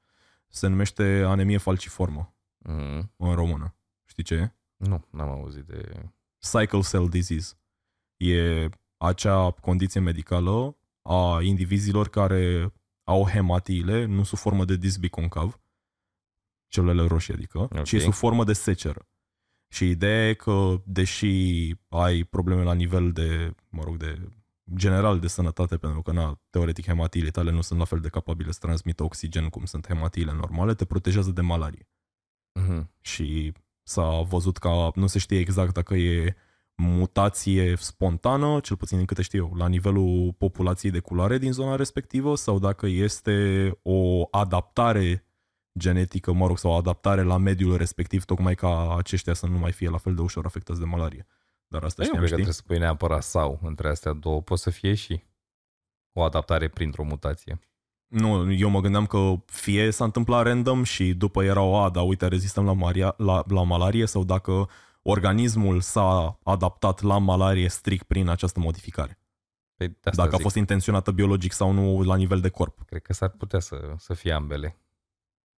Speaker 1: Se numește anemie falciformă
Speaker 2: Mm.
Speaker 1: în română. Știi ce e?
Speaker 2: Nu, n-am auzit de...
Speaker 1: Cycle cell disease. E acea condiție medicală a indivizilor care au hematiile, nu sub formă de disc biconcav, celulele roșii adică,
Speaker 2: Ok.
Speaker 1: ci sub formă de seceră. Și ideea e că, deși ai probleme la nivel de, mă rog, de general de sănătate, pentru că, na, teoretic, hematiile tale nu sunt la fel de capabile să transmită oxigen cum sunt hematiile normale, te protejează de malarie
Speaker 2: Mm-hmm.
Speaker 1: și s-a văzut că nu se știe exact dacă e mutație spontană, cel puțin din câte știu eu, la nivelul populației de culoare din zona respectivă sau dacă este o adaptare genetică, mă rog, sau o adaptare la mediul respectiv, tocmai ca aceștia să nu mai fie la fel de ușor afectați de malarie. Dar asta
Speaker 2: Eu nu
Speaker 1: știam,
Speaker 2: cred că
Speaker 1: știi?
Speaker 2: trebuie să pui neapărat sau între astea două. Poate să fie și o adaptare printr-o mutație.
Speaker 1: Nu, eu mă gândeam că fie s-a întâmplat random și după erau, a, da, uite, rezistăm la, maria, la, la malarie sau dacă organismul s-a adaptat la malarie strict prin această modificare.
Speaker 2: Păi de asta
Speaker 1: Dacă a
Speaker 2: zic.
Speaker 1: fost intenționată biologic sau nu la nivel de corp.
Speaker 2: Cred că s-ar putea să, să fie ambele.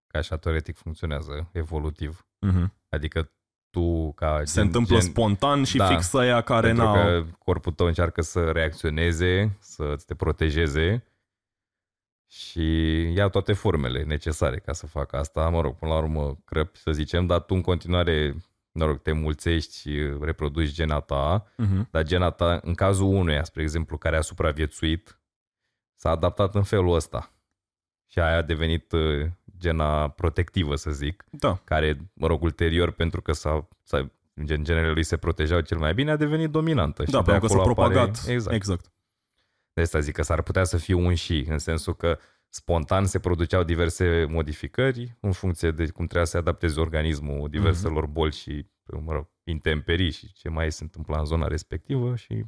Speaker 2: Ca așa teoretic funcționează evolutiv.
Speaker 1: Mhm.
Speaker 2: Adică tu ca
Speaker 1: Se întâmplă spontan și
Speaker 2: Da,
Speaker 1: fix aia care
Speaker 2: pentru
Speaker 1: n-au...
Speaker 2: că corpul tău încearcă să reacționeze, să te protejeze și ia toate formele necesare ca să facă asta. Mă rog, până la urmă crăpi, să zicem, dar tu în continuare, mă rog, te mulțești și reproduci gena ta,
Speaker 1: Mhm.
Speaker 2: dar gena ta, în cazul unuia, spre exemplu, care a supraviețuit, s-a adaptat în felul ăsta. Și aia a devenit uh, gena protectivă, să zic,
Speaker 1: Da,
Speaker 2: care, mă rog, ulterior, pentru că s-a, s-a gen, genele lui se protejau cel mai bine, a devenit dominantă. și
Speaker 1: da
Speaker 2: de
Speaker 1: pentru că s-a
Speaker 2: acolo apare-
Speaker 1: propagat.
Speaker 2: Exact.
Speaker 1: exact.
Speaker 2: De asta zic că s-ar putea să fie un și, în sensul că spontan se produceau diverse modificări în funcție de cum trebuia să se adapteze organismul diverselor
Speaker 1: Mhm.
Speaker 2: boli și, mă rog, intemperii și ce mai se întâmpla în zona respectivă și,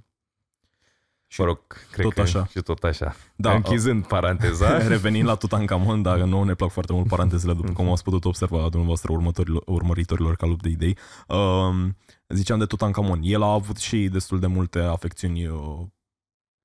Speaker 1: Și
Speaker 2: mă rog, cred
Speaker 1: tot
Speaker 2: că
Speaker 1: așa.
Speaker 2: și tot așa.
Speaker 1: Da,
Speaker 2: Închizând paranteza,
Speaker 1: Revenind la Tutankamon, dar nouă ne plac foarte mult parantezele, după cum ați putut observa dumneavoastră următorilor, urmăritorilor ca lup de idei. Um, ziceam de Tutankamon. El a avut și destul de multe afecțiuni uh,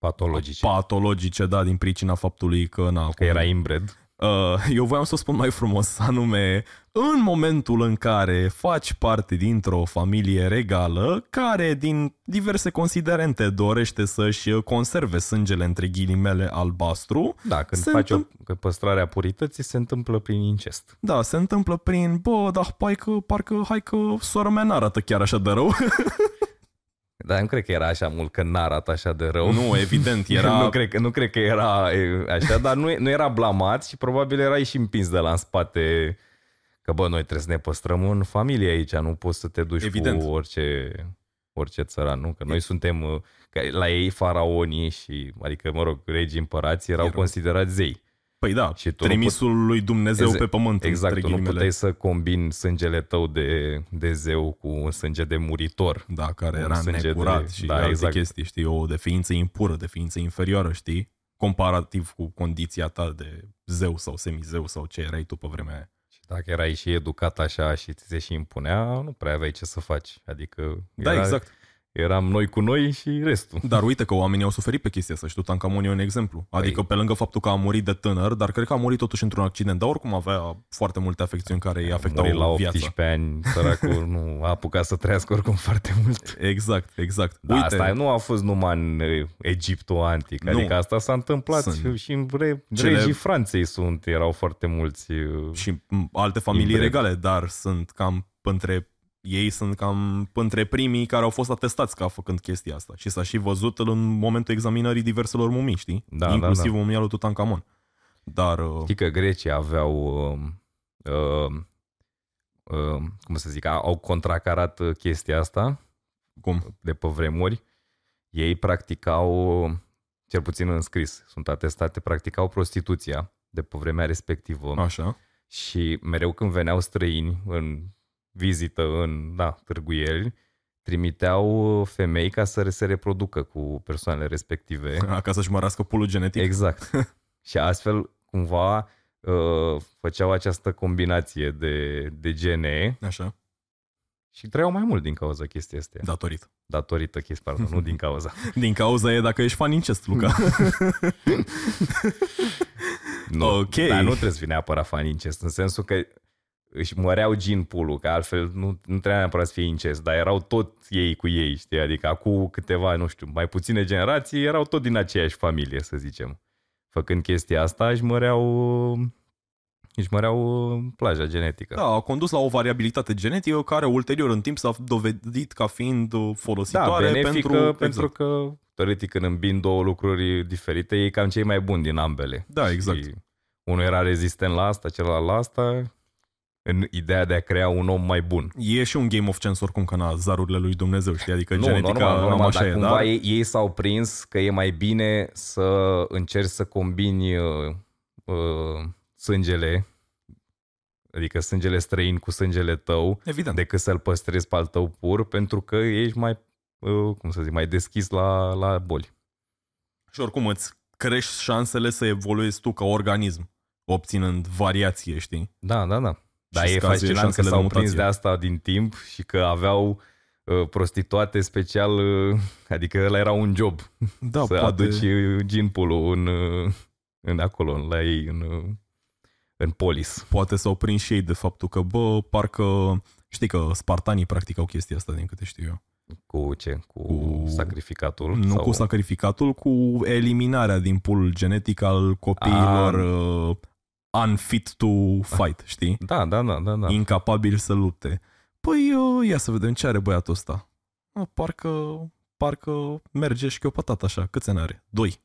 Speaker 2: patologice,
Speaker 1: patologice, da, din pricina faptului că, na,
Speaker 2: că era inbred.
Speaker 1: Uh, eu voiam să o spun mai frumos, anume, în momentul în care faci parte dintr-o familie regală, care din diverse considerente dorește să-și conserve sângele între ghilimele albastru,
Speaker 2: Da, când
Speaker 1: Se
Speaker 2: faci o,
Speaker 1: întâmpl-
Speaker 2: că păstrarea purității se întâmplă prin incest.
Speaker 1: da, se întâmplă prin, bă, da, parcă, parcă hai că sora mea n-arată chiar așa de rău.
Speaker 2: Dar nu cred că era așa mult că n-arată așa de rău.
Speaker 1: nu, evident, era...
Speaker 2: nu, cred, că- nu cred că era e, așa, dar nu, nu era blamat și probabil erai și împins de la în spate că bă, noi trebuie să ne păstrăm în familie aici, nu poți să te duci
Speaker 1: Evident.
Speaker 2: cu orice... orice țăran, nu? Că noi suntem, uh, că la ei faraonii și, adică, mă rog, regii împărații erau
Speaker 1: Erau.
Speaker 2: considerați zei.
Speaker 1: Păi da,
Speaker 2: Și tu nu
Speaker 1: trimisul lui Dumnezeu
Speaker 2: Exa-
Speaker 1: pe pământ.
Speaker 2: Exact,
Speaker 1: între
Speaker 2: tu nu
Speaker 1: ghilimele.
Speaker 2: puteai să combini sângele tău de, de zeu cu un sânge de muritor.
Speaker 1: Da, care
Speaker 2: un
Speaker 1: era
Speaker 2: sânge
Speaker 1: necurat
Speaker 2: de-
Speaker 1: și
Speaker 2: da,
Speaker 1: alte
Speaker 2: exact.
Speaker 1: chestii, știi, o de ființă impură, de ființă inferioară, știi? Comparativ cu condiția ta de zeu sau semizeu sau ce erai tu pe vremea aia.
Speaker 2: Și dacă erai și educat așa și ți se și impunea, nu prea aveai ce să faci. Adică
Speaker 1: Da,
Speaker 2: era,
Speaker 1: exact.
Speaker 2: Eram noi cu noi și restul.
Speaker 1: Dar uite că oamenii au suferit pe chestia asta și Tutankamon e un exemplu. Adică
Speaker 2: Păi-
Speaker 1: pe lângă faptul că a murit de tânăr, dar cred că a murit totuși într-un accident, dar oricum avea foarte multe afecțiuni care îi
Speaker 2: A
Speaker 1: afectau
Speaker 2: murit la
Speaker 1: viața.
Speaker 2: 18 ani, săracul nu a apucat să trăiască oricum foarte mult.
Speaker 1: Exact, exact.
Speaker 2: Da,
Speaker 1: uite,
Speaker 2: asta nu a fost numai în uh, Egiptul antic,
Speaker 1: Nu.
Speaker 2: adică asta s-a întâmplat
Speaker 1: Sunt
Speaker 2: și în re,
Speaker 1: cele-
Speaker 2: regii Franței sunt, erau foarte mulți. uh,
Speaker 1: și m, alte familii
Speaker 2: Imbre-
Speaker 1: regale, dar sunt cam între ei sunt cam între primii care au fost atestați ca făcând chestia asta. Și s-a și văzut în momentul examinării diverselor mumii, știi?
Speaker 2: Da,
Speaker 1: Inclusiv
Speaker 2: da, da.
Speaker 1: mumia lui Tutankamon. Dar, uh,
Speaker 2: Știi că grecii aveau, uh, uh, uh, cum să zic, au contracarat uh, chestia asta
Speaker 1: cum?
Speaker 2: de pe vremuri. Ei practicau, cel puțin în scris, sunt atestate, practicau prostituția de pe vremea respectivă.
Speaker 1: Așa.
Speaker 2: Și mereu când veneau străini în vizită în da, târguieli, trimiteau femei ca să se reproducă cu persoanele respective.
Speaker 1: Ca să-și mărească pulul genetic.
Speaker 2: Exact. și astfel, cumva, uh, făceau această combinație de, de gene
Speaker 1: Așa.
Speaker 2: și trăiau mai mult din cauza chestia asta.
Speaker 1: Datorită.
Speaker 2: Datorită chestii, pardon, nu din cauza.
Speaker 1: Din cauza e dacă ești fan incest, Luca.
Speaker 2: Nu,
Speaker 1: Ok.
Speaker 2: Dar nu trebuie să fii neapărat fan incest, în sensul că își măreau gin pulul, că altfel nu, nu trebuia neapărat să fie incest, dar erau tot ei cu ei, știi? Adică acum câteva, nu știu, mai puține generații erau tot din aceeași familie, să zicem. Făcând chestia asta, își măreau, își măreau plaja genetică.
Speaker 1: Da, a condus la o variabilitate genetică care ulterior în timp s-a dovedit ca fiind uh,
Speaker 2: Da,
Speaker 1: folositoare
Speaker 2: benefică
Speaker 1: pentru...
Speaker 2: pentru, pentru că, teoretic, când îmbin două lucruri diferite, e cam cei mai buni din ambele.
Speaker 1: Da, exact.
Speaker 2: Și unul era rezistent la asta, celălalt la asta, în ideea de a crea un om mai bun.
Speaker 1: E și un game of chance oricum ca na zarurile lui Dumnezeu, știi? Adică
Speaker 2: Nu,
Speaker 1: genetica
Speaker 2: normal,
Speaker 1: normal,
Speaker 2: normal,
Speaker 1: așa
Speaker 2: dar
Speaker 1: e,
Speaker 2: cumva
Speaker 1: dar...
Speaker 2: ei, ei s-au prins că e mai bine să încerci să combini uh, uh, sângele, adică sângele străin cu sângele tău,
Speaker 1: Evident.
Speaker 2: decât să-l păstrezi pe al tău pur, pentru că ești mai, uh, cum să zic, mai deschis la, la boli.
Speaker 1: Și oricum îți crești șansele să evoluezi tu ca organism, obținând variație, știi?
Speaker 2: Da, da, da. Dar
Speaker 1: Și
Speaker 2: e
Speaker 1: scazi
Speaker 2: fascinant că
Speaker 1: șansele de
Speaker 2: s-au
Speaker 1: mutație.
Speaker 2: prins de asta din timp și că aveau uh, prostituate special, uh, adică ăla era un job,
Speaker 1: Da,
Speaker 2: să
Speaker 1: poate...
Speaker 2: aduci uh, gin pool în, uh, în acolo, la ei, în, uh, în polis.
Speaker 1: Poate s-au prins și ei de faptul că, bă, parcă... Știi că spartanii practicau chestia asta, din câte știu eu.
Speaker 2: Cu ce? Cu,
Speaker 1: Cu-
Speaker 2: sacrificatul?
Speaker 1: Nu
Speaker 2: sau...
Speaker 1: cu sacrificatul, cu eliminarea din pool genetic al copiilor uh, unfit to fight, știi?
Speaker 2: Da, da, da, da. da.
Speaker 1: Incapabili să lupte. Păi, uh, ia să vedem ce are băiatul ăsta. Uh, parcă, parcă merge și patat așa. Câți ani are? Doi.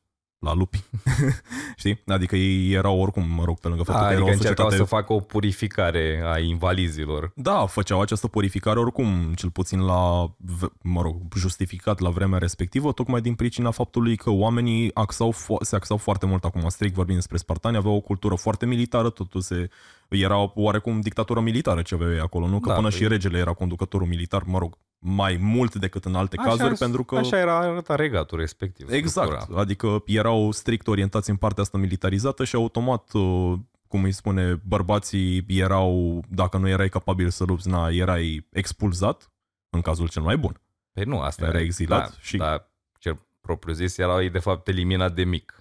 Speaker 1: La lupi. știi? Adică ei erau oricum, mă rog, pe lângă faptul
Speaker 2: Da,
Speaker 1: că erau
Speaker 2: adică
Speaker 1: o
Speaker 2: încercau
Speaker 1: societate
Speaker 2: să facă o purificare a invalizilor.
Speaker 1: Da, făceau această purificare oricum, cel puțin la, v- mă rog, justificat la vremea respectivă, tocmai din pricina faptului că oamenii axau fo- se axau foarte mult acum, strict vorbind despre spartani, aveau o cultură foarte militară, totul se, era oarecum dictatură militară ce aveau ei acolo, nu? Că
Speaker 2: Da,
Speaker 1: până
Speaker 2: păi-
Speaker 1: și regele era conducătorul militar, mă rog, mai mult decât în alte cazuri, pentru că...
Speaker 2: Așa era arăta regatul respectiv.
Speaker 1: Exact,
Speaker 2: structura.
Speaker 1: adică erau strict orientați în partea asta militarizată și automat, uh, cum îi spune, bărbații erau, dacă nu erai capabil să lupți, na, erai expulzat, în cazul cel mai bun.
Speaker 2: Păi nu, asta
Speaker 1: Era exilat
Speaker 2: da,
Speaker 1: și-
Speaker 2: Da, cel propriu zis, erau ei de fapt eliminat de mic.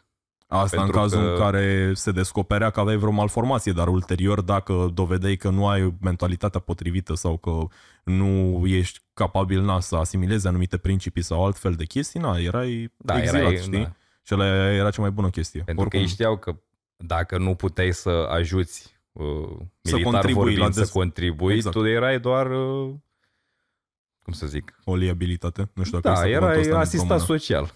Speaker 1: Asta
Speaker 2: Pentru
Speaker 1: în cazul
Speaker 2: că-
Speaker 1: în care se descoperea că aveai vreo malformație, dar ulterior dacă dovedeai că nu ai mentalitatea potrivită sau că nu ești capabil na, să asimilezi anumite principii sau altfel de chestii, na, erai
Speaker 2: Da,
Speaker 1: exilat,
Speaker 2: erai,
Speaker 1: știi?
Speaker 2: da.
Speaker 1: Și ăla era cea mai bună chestie.
Speaker 2: Pentru
Speaker 1: Oricum,
Speaker 2: că ei știau că dacă nu puteai să ajuți uh,
Speaker 1: Să
Speaker 2: militar
Speaker 1: contribui
Speaker 2: vorbind,
Speaker 1: la
Speaker 2: să
Speaker 1: des-
Speaker 2: contribui,
Speaker 1: Exact.
Speaker 2: tu erai doar, uh, cum să zic,
Speaker 1: o liabilitate. Nu știu dacă
Speaker 2: da,
Speaker 1: există cuvântul
Speaker 2: erai
Speaker 1: ăsta în
Speaker 2: asistat
Speaker 1: română.
Speaker 2: social.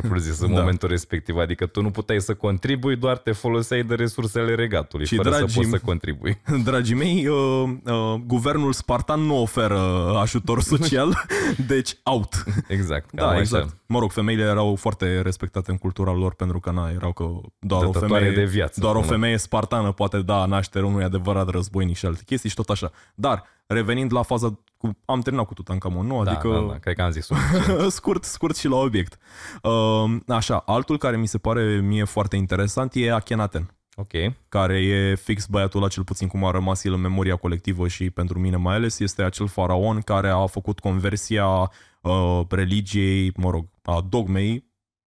Speaker 2: Propriu zis, în
Speaker 1: Da.
Speaker 2: momentul respectiv. Adică tu nu puteai să contribui, doar te foloseai de resursele regatului,
Speaker 1: Și,
Speaker 2: fără să
Speaker 1: dragii-
Speaker 2: poți să contribui.
Speaker 1: Dragii mei, uh, uh, guvernul spartan nu oferă ajutor social, deci out.
Speaker 2: Exact. cam
Speaker 1: Da,
Speaker 2: așa.
Speaker 1: exact. Mă rog, femeile erau foarte respectate în cultura lor pentru că na, erau că doar o
Speaker 2: Dătătoare
Speaker 1: femeie,
Speaker 2: de viață,
Speaker 1: doar o
Speaker 2: până la-
Speaker 1: femeie spartană poate da naștere unui adevărat războinic și alte chestii și tot așa. Dar, revenind la faza cu, am terminat cu Tutankamon, nu?
Speaker 2: Da,
Speaker 1: Adică
Speaker 2: da, da, cred că am zis
Speaker 1: scurt, scurt și la obiect. Uh, așa, altul care mi se pare mie foarte interesant e Akhenaten
Speaker 2: Ok.
Speaker 1: care e fix băiatul ăla, cel puțin cum a rămas el în memoria colectivă și pentru mine mai ales, este acel faraon care a făcut conversia uh, religiei, mă rog, a dogmei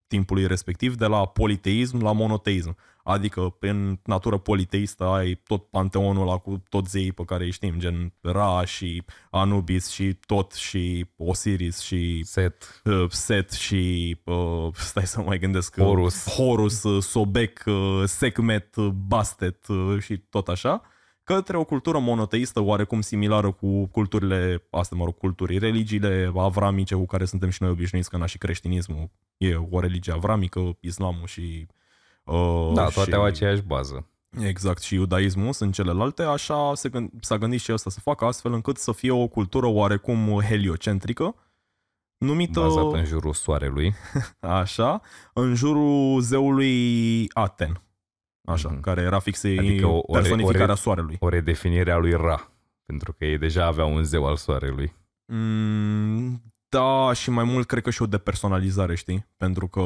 Speaker 1: timpului respectiv de la politeism la monoteism. Adică în natură politeistă ai tot panteonul ăla cu toți zeii pe care îi știm, gen Ra și Anubis și tot și Osiris și
Speaker 2: Set.
Speaker 1: uh, Set și uh, stai să mai gândesc uh,
Speaker 2: Horus.
Speaker 1: Horus, uh, Sobek, uh, Sekhmet, uh, Bastet uh, și tot așa, către o cultură monoteistă oarecum similară cu culturile, astea mă rog, culturii, religiile avramice cu care suntem și noi obișnuiți, că na și creștinismul e o religie avramică, islamul și... Uh,
Speaker 2: Da, toate
Speaker 1: și...
Speaker 2: au aceeași bază.
Speaker 1: Exact, și iudaismul sunt celelalte, așa se gând, s-a gândit și ăsta să facă astfel încât să fie o cultură oarecum heliocentrică, numită
Speaker 2: Bazat în jurul soarelui.
Speaker 1: așa, în jurul zeului Aten, așa,
Speaker 2: Mhm.
Speaker 1: care era fix
Speaker 2: Adică
Speaker 1: adică
Speaker 2: o-
Speaker 1: o,
Speaker 2: o re-
Speaker 1: personificarea
Speaker 2: o re-
Speaker 1: soarelui.
Speaker 2: O redefinire a lui Ra. Pentru că ei deja aveau un zeu al soarelui.
Speaker 1: Mm, da, și mai mult cred că și o depersonalizare, știi? Pentru că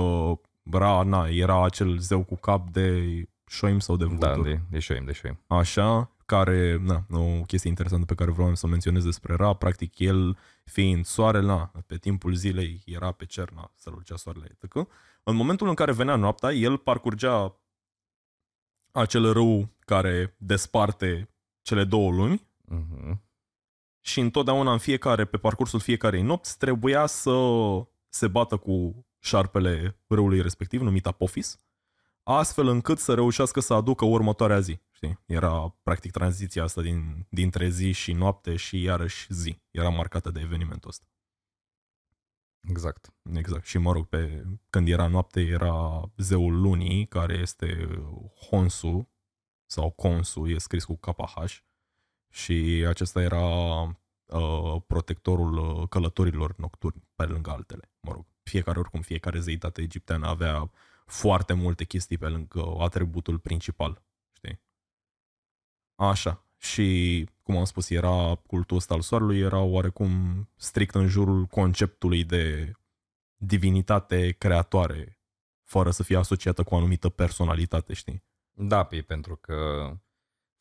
Speaker 1: Ra, na, era acel zeu cu cap de șoim sau de
Speaker 2: Da,
Speaker 1: vulturi.
Speaker 2: de, de șoim, de șoim.
Speaker 1: așa, care, na, o chestie interesantă pe care vreau să o menționez despre Ra, practic el fiind soarele, na, pe timpul zilei era pe cer, na, strălucea soarele, etc. În momentul în care venea noaptea, el parcurgea acel râu care desparte cele două lumi
Speaker 2: Mhm.
Speaker 1: și întotdeauna în fiecare, pe parcursul fiecarei nopți, trebuia să se bată cu șarpele râului respectiv, numit Apophis, astfel încât să reușească să aducă următoarea zi. Știi? Era practic tranziția asta din, dintre zi și noapte și iarăși zi. Era marcată de evenimentul ăsta.
Speaker 2: Exact.
Speaker 1: Exact. Și mă rog, pe, când era noapte era zeul lunii, care este Honsu sau Consu, e scris cu KH și acesta era uh, protectorul uh, călătorilor nocturni, pe lângă altele. Mă rog, fiecare, oricum, fiecare zeitate egipteană avea foarte multe chestii pe lângă atributul principal, știi? Așa. Și, cum am spus, era cultul ăsta al soarelui, era oarecum strict în jurul conceptului de divinitate creatoare, fără să fie asociată cu o anumită personalitate, știi?
Speaker 2: Da, pe pentru că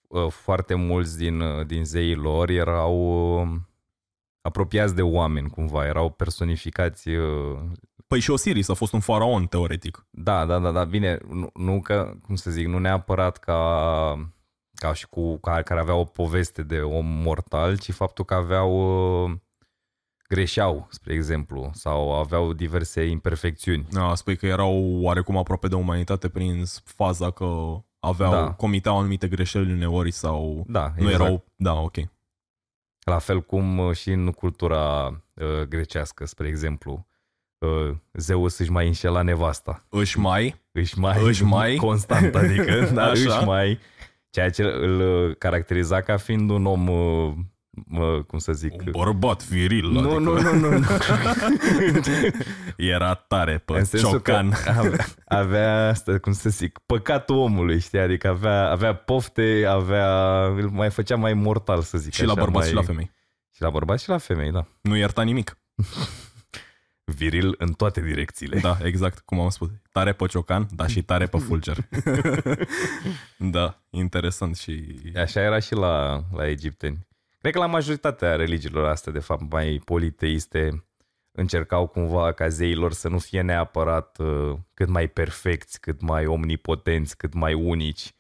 Speaker 2: uh, foarte mulți din, uh, din zeii lor erau uh, apropiați de oameni cumva, erau personificați uh,
Speaker 1: Păi și Osiris a fost un faraon, teoretic.
Speaker 2: Da, da, da, da, bine, nu, nu că, cum să zic, nu neapărat ca, ca și cu ca, care aveau o poveste de om mortal, ci faptul că aveau uh, greșeau, spre exemplu, sau aveau diverse imperfecțiuni.
Speaker 1: A, spui că erau oarecum aproape de umanitate prin faza că aveau,
Speaker 2: Da.
Speaker 1: da. comiteau anumite greșeli uneori sau
Speaker 2: Da,
Speaker 1: nu erau... Da, ok.
Speaker 2: La fel cum uh, și în cultura uh, grecească, spre exemplu, uh, Zeus își mai înșela nevasta.
Speaker 1: Își mai...
Speaker 2: Își mai,
Speaker 1: Își mai?
Speaker 2: constant, adică, da,
Speaker 1: Așa.
Speaker 2: își mai, ceea ce îl uh, caracteriza ca fiind un om, uh, uh, cum să zic,
Speaker 1: Un bărbat viril.
Speaker 2: Nu,
Speaker 1: adică
Speaker 2: nu, nu, nu, nu.
Speaker 1: Era tare pe
Speaker 2: În sensul
Speaker 1: ciocan.
Speaker 2: că avea, avea asta, cum să zic, păcatul omului, știi? Adică avea, avea pofte, avea, îl mai făcea mai mortal, să zic
Speaker 1: Și la
Speaker 2: așa,
Speaker 1: bărbați
Speaker 2: mai...
Speaker 1: și la femei.
Speaker 2: Și la bărbați și la femei, da.
Speaker 1: Nu ierta nimic.
Speaker 2: Viril în toate direcțiile.
Speaker 1: Da, exact, cum am spus. Tare pe ciocan, dar și tare pe fulger. da, interesant și...
Speaker 2: Așa era și la, la egipteni. Cred că la majoritatea religiilor astea, de fapt, mai politeiste, încercau cumva ca zeilor să nu fie neapărat uh, cât mai perfecți, cât mai omnipotenți, cât mai unici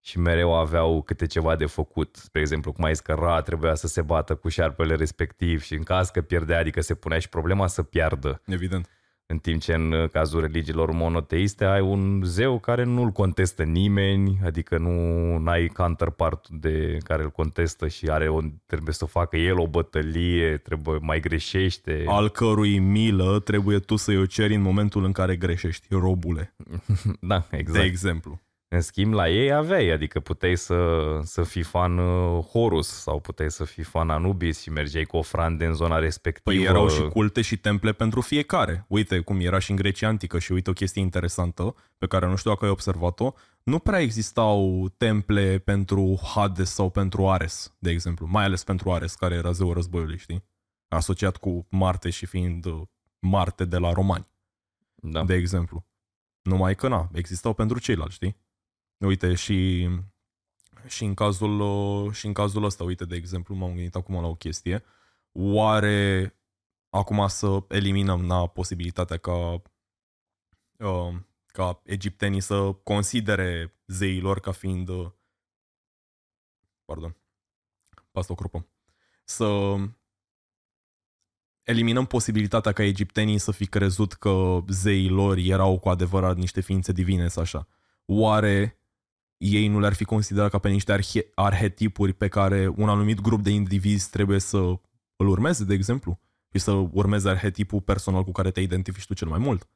Speaker 2: și mereu aveau câte ceva de făcut. Spre exemplu, cum ai zis că Ra trebuia să se bată cu șarpele respectiv și în caz că pierdea, adică se punea și problema să piardă.
Speaker 1: Evident.
Speaker 2: În timp ce în cazul religiilor monoteiste ai un zeu care nu-l contestă nimeni, adică nu ai counterpart de care îl contestă și are o, trebuie să facă el o bătălie, trebuie mai greșește.
Speaker 1: Al cărui milă trebuie tu să-i o ceri în momentul în care greșești, robule.
Speaker 2: da, exact.
Speaker 1: De exemplu.
Speaker 2: În schimb, la ei aveai, adică puteai să, să fii fan uh, Horus sau puteai să fii fan Anubis și mergeai cu ofrande în zona respectivă.
Speaker 1: Păi erau și culte și temple pentru fiecare. Uite cum era și în Grecia Antică și uite o chestie interesantă pe care nu știu dacă ai observat-o. Nu prea existau temple pentru Hades sau pentru Ares, de exemplu. Mai ales pentru Ares, care era zeul războiului, știi? Asociat cu Marte și fiind uh, Marte de la romani,
Speaker 2: Da.
Speaker 1: de exemplu. Numai că na, existau pentru ceilalți, știi? Uite, și, și, în cazul, uh, și în cazul ăsta, uite, de exemplu, m-am gândit acum la o chestie. Oare acum să eliminăm na, posibilitatea ca, uh, ca egiptenii să considere zeilor ca fiind uh, pardon, pasta o cropă, să eliminăm posibilitatea ca egiptenii să fi crezut că zeii lor erau cu adevărat niște ființe divine sau așa. Oare ei nu le-ar fi considerat ca pe niște arhe- arhetipuri pe care un anumit grup de indivizi trebuie să îl urmeze, de exemplu? Și să urmeze arhetipul personal cu care te identifici tu cel mai mult?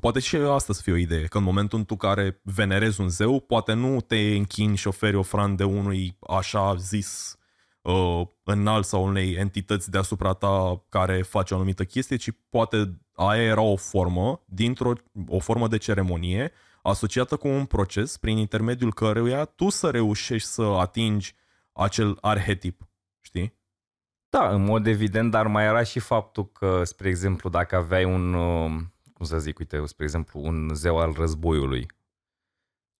Speaker 1: Poate și asta să fie o idee, că în momentul în tu care venerezi un zeu, poate nu te închini și oferi ofrande unui așa zis uh, înalt sau unei entități deasupra ta care face o anumită chestie, ci poate aia era o formă, dintr-o o formă de ceremonie asociată cu un proces prin intermediul căruia tu să reușești să atingi acel arhetip, știi?
Speaker 2: Da, în mod evident, dar mai era și faptul că, spre exemplu, dacă aveai un, uh, cum să zic, uite, spre exemplu, un zeu al războiului,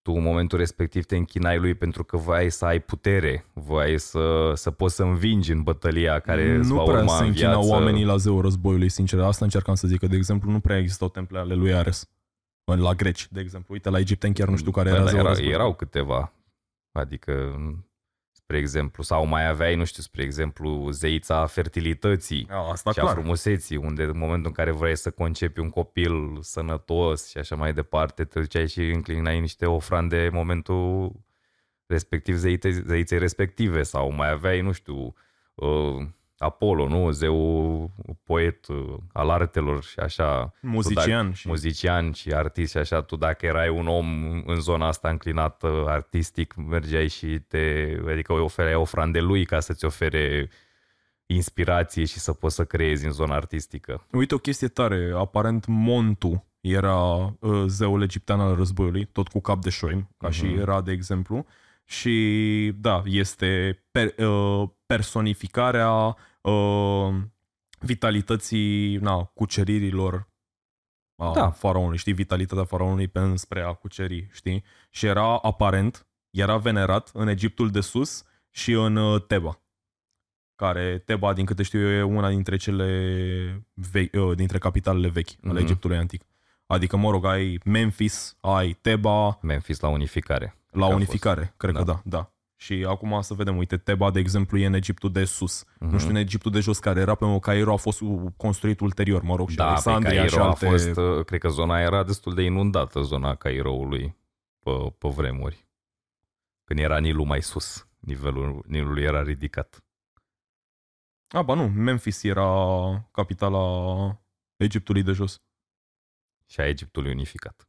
Speaker 2: tu în momentul respectiv te închinai lui pentru că voiai să ai putere, voiai să, să poți să învingi în bătălia care îți
Speaker 1: nu
Speaker 2: va
Speaker 1: prea
Speaker 2: urma
Speaker 1: se
Speaker 2: în
Speaker 1: închinau
Speaker 2: viață.
Speaker 1: oamenii la zeul războiului, sincer. Asta încercam să zic, că, de exemplu, nu prea existau temple ale lui Ares. La greci, de exemplu. Uite, la egipteni chiar nu știu care
Speaker 2: Bă,
Speaker 1: era
Speaker 2: da,
Speaker 1: zeul
Speaker 2: era,
Speaker 1: războiului.
Speaker 2: erau câteva, adică, spre exemplu, sau mai aveai, nu știu, spre exemplu, zeița fertilității.
Speaker 1: A, asta
Speaker 2: și a
Speaker 1: clar.
Speaker 2: frumuseții, unde în momentul în care vrei să concepi un copil sănătos și așa mai departe, te duceai și înclinai niște ofrande în momentul respectiv zeiței, zeiței respective sau mai aveai, nu știu, uh, Apollo, nu? Zeu poet uh, al artelor și așa.
Speaker 1: Muzician
Speaker 2: Tu,
Speaker 1: și-
Speaker 2: Muzician și artist și așa. Tu dacă erai un om în zona asta înclinat uh, artistic, mergeai și te, adică îi ofereai ofrande lui ca să-ți ofere inspirație și să poți să creezi în zona artistică.
Speaker 1: Uite o chestie tare. Aparent Montu era uh, zeul egiptean al războiului, tot cu cap de șoim, ca și
Speaker 2: Mhm.
Speaker 1: era, de exemplu. Și da, este per, uh, personificarea uh, vitalității na, cuceririlor a
Speaker 2: Da.
Speaker 1: faraonului, știi, vitalitatea faraonului pe înspre a cuceri, știi? Și era aparent, era venerat în Egiptul de sus și în uh, Teba care Teba, din câte știu eu, e una dintre cele vechi, uh, dintre capitalele vechi ale
Speaker 2: Mhm.
Speaker 1: Egiptului antic. Adică, mă rog, ai Memphis, ai Teba
Speaker 2: Memphis la unificare.
Speaker 1: la
Speaker 2: că a
Speaker 1: unificare, cred că
Speaker 2: Da.
Speaker 1: da, da. Și acum să vedem, uite, Teba, de exemplu, e în Egiptul de sus.
Speaker 2: Mhm.
Speaker 1: Nu știu, în Egiptul de jos, care era pe Cairo, a fost construit ulterior, mă rog, și
Speaker 2: Da, pe
Speaker 1: Alexandria și
Speaker 2: Cairo
Speaker 1: alte...
Speaker 2: a fost, uh, cred că zona era destul de inundată, zona Cairoului, pe, pe vremuri. Când era Nilul mai sus, nivelul Nilului era ridicat.
Speaker 1: A, ba nu, Memphis era capitala Egiptului de jos.
Speaker 2: Și a Egiptului unificat.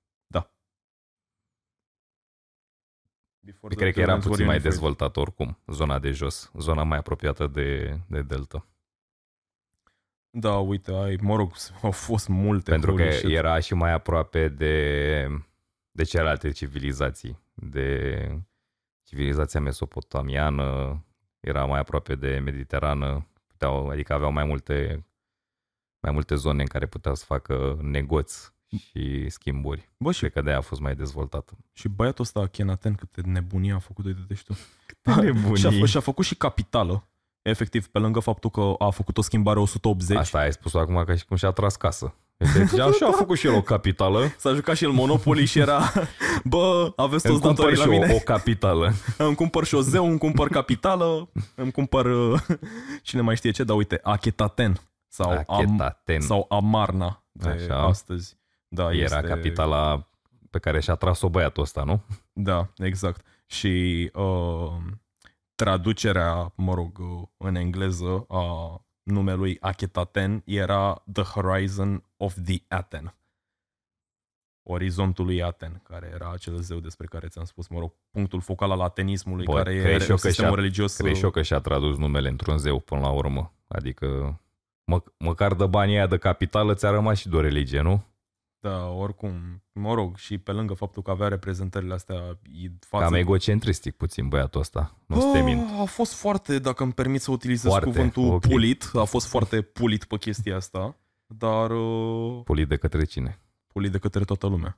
Speaker 1: Before
Speaker 2: Cred că
Speaker 1: the
Speaker 2: era
Speaker 1: Romans
Speaker 2: puțin
Speaker 1: were
Speaker 2: mai
Speaker 1: unified.
Speaker 2: dezvoltat oricum, zona de jos, zona mai apropiată de, de delta.
Speaker 1: Da, uite, ai, mă rog, au fost multe.
Speaker 2: Pentru că
Speaker 1: holy shit.
Speaker 2: era și mai aproape de, de celelalte civilizații, de civilizația mesopotamiană, era mai aproape de Mediterană, puteau, adică aveau mai multe, mai multe zone în care puteau să facă negoți și schimburi.
Speaker 1: Bă, și,
Speaker 2: Cred că de-aia a fost mai dezvoltată.
Speaker 1: și băiatul ăsta, Kenaten, câte nebunie a făcut, uite și tu.
Speaker 2: nebunii.
Speaker 1: Și-a, și-a făcut și capitală. Efectiv, pe lângă faptul că a făcut o schimbare 180,
Speaker 2: Asta ai spus acum ca și cum și-a tras casă. Deci a, și a făcut și el o capitală.
Speaker 1: s-a jucat și el Monopoly și era, bă, aveți
Speaker 2: Îmi
Speaker 1: toți
Speaker 2: cumpăr
Speaker 1: datorii
Speaker 2: și
Speaker 1: la mine?
Speaker 2: o, o capitală.
Speaker 1: Îmi cumpăr și o zeu, îmi cumpăr capitală, îmi cumpăr, uh, cine mai știe ce, dar uite, Achetaten sau, Am,
Speaker 2: Achetaten.
Speaker 1: sau Amarna. de
Speaker 2: Așa.
Speaker 1: astăzi. Da,
Speaker 2: Era
Speaker 1: este...
Speaker 2: capitala pe care și-a tras-o băiatul ăsta, nu?
Speaker 1: Da, exact. Și uh, traducerea, mă rog, uh, în engleză a numelui Achetaten era The Horizon of the Aten. Orizontul lui Aten, care era acel zeu despre care ți-am spus, mă rog, punctul focal al atenismului,
Speaker 2: Bă,
Speaker 1: care
Speaker 2: crezi
Speaker 1: e
Speaker 2: și eu că
Speaker 1: sistemul
Speaker 2: și-a-
Speaker 1: religios.
Speaker 2: Cred și eu că și-a tradus numele într-un zeu până la urmă. Adică mă, măcar de banii aia de capitală ți-a rămas și de o religie, nu?
Speaker 1: Da, oricum, mă rog, și pe lângă faptul că avea reprezentările astea e față
Speaker 2: Cam egocentristic puțin băiatul ăsta. Nu să te mint.
Speaker 1: Ah, A fost foarte, dacă îmi permit să utilizez
Speaker 2: Foarte,
Speaker 1: cuvântul
Speaker 2: ok.
Speaker 1: pulit, a fost foarte pulit pe chestia asta, dar uh,
Speaker 2: Polit de către cine?
Speaker 1: pulit de către toată lumea.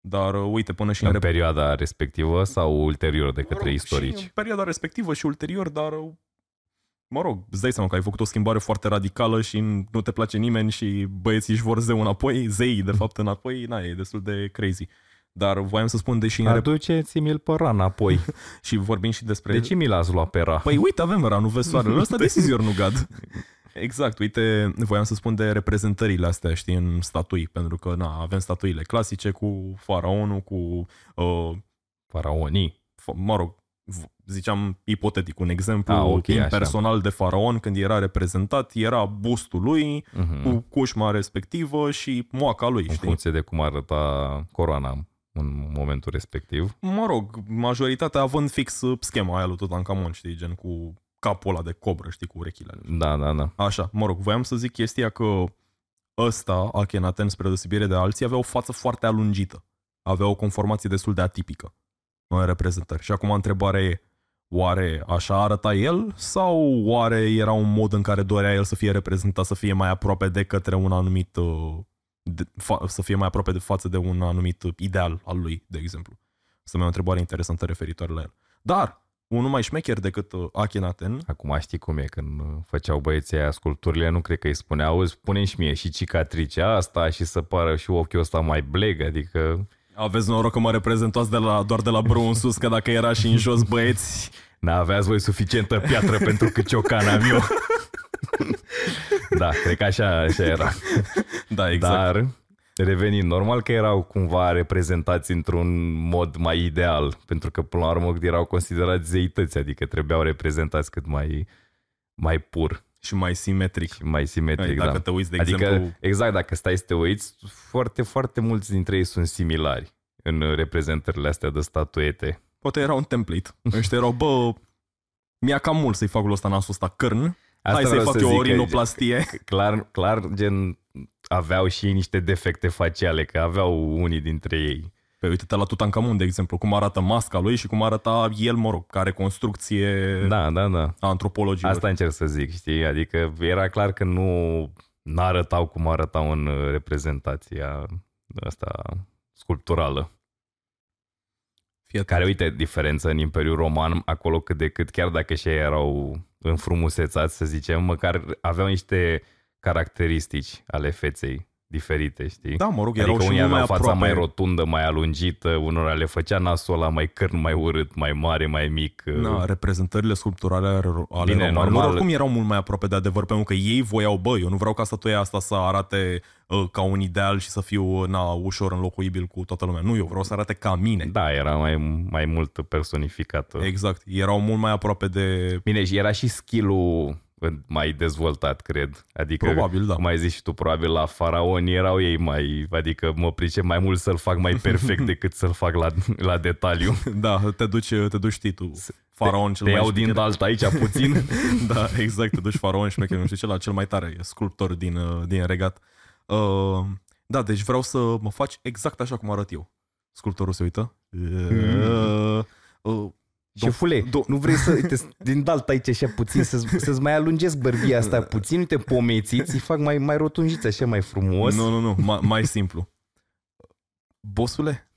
Speaker 1: Dar uh, uite, până și
Speaker 2: În
Speaker 1: rep-
Speaker 2: perioada respectivă sau ulterior de
Speaker 1: mă
Speaker 2: către
Speaker 1: rog,
Speaker 2: istorici?
Speaker 1: Și în perioada respectivă și ulterior, dar uh, mă rog, îți dai seama că ai făcut o schimbare foarte radicală și nu te place nimeni și băieții își vor zeu înapoi, zeii de fapt înapoi, na, e destul de crazy. Dar voiam să spun, deși în rep-
Speaker 2: Aduceți-mi-l pe ran apoi.
Speaker 1: și vorbim și despre...
Speaker 2: De ce mi l-ați luat pe ra?
Speaker 1: Păi uite, avem ranul, vezi soarele ăsta, this is your nu God. Exact, uite, voiam să spun de reprezentările astea, știi, în statui, pentru că, na, avem statuile clasice cu faraonul, cu, uh,
Speaker 2: Faraonii.
Speaker 1: f- mă rog, v- ziceam ipotetic, un exemplu
Speaker 2: Ah, ok, așa.
Speaker 1: impersonal de faraon, când era reprezentat, era bustul lui,
Speaker 2: Mhm.
Speaker 1: cu cușma respectivă și moaca lui,
Speaker 2: În
Speaker 1: știi?
Speaker 2: funcție de cum arăta coroana în momentul respectiv.
Speaker 1: Mă rog, majoritatea având fix uh, schema aia lui Tutankamon, știi, gen cu capul ăla de cobră, știi, cu urechile.
Speaker 2: Da, da, da.
Speaker 1: Așa, mă rog, voiam să zic chestia că ăsta, Akhenaten, spre deosebire de alții, avea o față foarte alungită. Avea o conformație destul de atipică în reprezentări. Și acum întrebarea e, oare așa arăta el sau oare era un mod în care dorea el să fie reprezentat, să fie mai aproape de către un anumit, uh, de, fa, să fie mai aproape de față de un anumit uh, ideal al lui, de exemplu? Să mai o întrebare interesantă referitoare la el. Dar, unul mai șmecher decât uh, Akhenaten,
Speaker 2: Acum știi cum e, când uh, făceau băieții aia sculpturile, nu cred că îi spuneau, auzi, pune și mie și cicatricea asta și să pară și ochiul ăsta mai bleg, adică
Speaker 1: Aveți noroc că mă reprezentați de la, doar de la brâu în sus, că dacă era și în jos băieți...
Speaker 2: n-aveați voi suficientă piatră pentru cât ciocan am eu. da, cred că așa, așa era.
Speaker 1: Da, exact.
Speaker 2: Dar, revenind, normal că erau cumva reprezentați într-un mod mai ideal, pentru că până la urmă erau considerați zeități, adică trebuiau reprezentați cât mai, mai pur
Speaker 1: Și mai simetric.
Speaker 2: și mai simetric.
Speaker 1: dacă
Speaker 2: da.
Speaker 1: te uiți, de
Speaker 2: adică,
Speaker 1: exemplu...
Speaker 2: exact, dacă stai să te uiți, foarte, foarte mulți dintre ei sunt similari în reprezentările astea de statuete.
Speaker 1: Poate era un template. Ăștia erau, bă, mi-a cam mult să-i fac lui ăsta nasul ăsta cârn. Hai să-i
Speaker 2: vreau
Speaker 1: fac
Speaker 2: să
Speaker 1: eu
Speaker 2: zic
Speaker 1: o
Speaker 2: că
Speaker 1: rinoplastie.
Speaker 2: Clar, clar, gen, aveau și ei niște defecte faciale, că aveau unii dintre ei.
Speaker 1: Păi uite-te la Tutankamon, de exemplu, cum arată masca lui și cum arăta el, mă rog, care construcție
Speaker 2: Da, da, da.
Speaker 1: a antropologilor.
Speaker 2: Asta încerc să zic, știi? Adică era clar că nu arătau cum arătau în uh, reprezentația asta sculpturală.
Speaker 1: Fie
Speaker 2: Care, uite, diferență în Imperiul Roman, acolo cât de cât, chiar dacă și ei erau înfrumusețați, să zicem, măcar aveau niște caracteristici ale feței diferite, știi?
Speaker 1: Da, mă rog, erau
Speaker 2: Adică
Speaker 1: și
Speaker 2: unii
Speaker 1: mult mai
Speaker 2: aveau fața
Speaker 1: aproape.
Speaker 2: mai rotundă, mai alungită, unora le făcea nasul ăla mai cârn, mai urât, mai mare, mai mic.
Speaker 1: Da, reprezentările sculpturale ale, ale
Speaker 2: Bine,
Speaker 1: romanilor
Speaker 2: normal.
Speaker 1: oricum erau mult mai aproape de adevăr, pentru că ei voiau, bă, eu nu vreau ca statuia asta să arate uh, ca un ideal și să fiu na, ușor înlocuibil cu toată lumea. Nu, eu vreau să arate ca mine.
Speaker 2: Da, era mai, mai mult personificată.
Speaker 1: Exact. Erau mult mai aproape de...
Speaker 2: Bine, și era și skill-ul mai dezvoltat, cred. Adică,
Speaker 1: Probabil, da.
Speaker 2: cum ai zis și tu, probabil la faraoni erau ei mai, adică mă pricep mai mult să-l fac mai perfect decât să-l fac la, la detaliu.
Speaker 1: Da, te duci, te duci știi tu, faraon cel
Speaker 2: Te
Speaker 1: mai
Speaker 2: iau din
Speaker 1: șmecher.
Speaker 2: dalt aici puțin.
Speaker 1: Da, exact, te duci faraon șmecher, nu știu ce, la cel mai tare sculptor din, uh, din regat. Uh, da, deci vreau să mă faci exact așa cum arăt eu. Sculptorul se uită. Uh, uh,
Speaker 2: Șefule,
Speaker 1: do-
Speaker 2: nu vrei să, uite, din dalt aici așa puțin, să, să-ți mai alungesc bărbia asta puțin, uite, pomețiți, îi fac mai, mai rotunjiți așa mai frumos.
Speaker 1: Nu, nu, nu, mai, mai simplu. Bosule,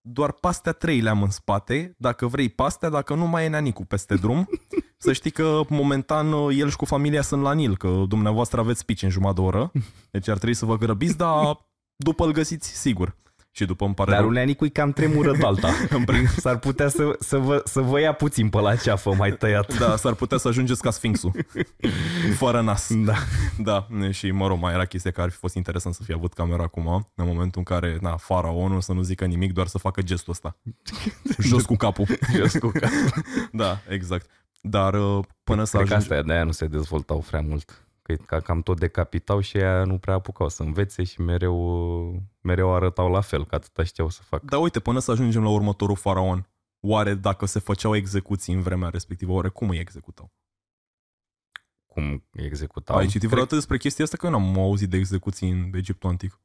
Speaker 1: doar pastea trei le-am în spate, dacă vrei pastea, dacă nu mai e neanicu peste drum. Să știi că momentan el și cu familia sunt la Nil, că dumneavoastră aveți pici în jumătate de oră, deci ar trebui să vă grăbiți, dar după îl găsiți sigur. Și după îmi pare
Speaker 2: Dar
Speaker 1: rău.
Speaker 2: uneanicu e cam tremură de alta. S-ar putea să, să, vă, să vă ia puțin pe la ceafă mai tăiat.
Speaker 1: Da, s-ar putea să ajungeți ca Sfinxul. Fără nas.
Speaker 2: Da.
Speaker 1: Da, și mă rog, mai era chestia că ar fi fost interesant să fie avut camera acum, în momentul în care, na, faraonul să nu zică nimic, doar să facă gestul ăsta. Jos cu capul.
Speaker 2: Jos cu cap.
Speaker 1: Da, exact. Dar uh, până să
Speaker 2: Cred că
Speaker 1: ajungi...
Speaker 2: asta e, de-aia nu se dezvoltau prea mult. Că ca cam tot decapitau și ea nu prea apucau să învețe și mereu, mereu arătau la fel, că atâta știau să facă.
Speaker 1: Dar uite, până să ajungem la următorul faraon, oare dacă se făceau execuții în vremea respectivă, oare cum îi executau?
Speaker 2: Cum executau.
Speaker 1: Ai citit
Speaker 2: Cred-
Speaker 1: vreodată despre chestia asta? Că eu n-am auzit de execuții în Egiptul antic.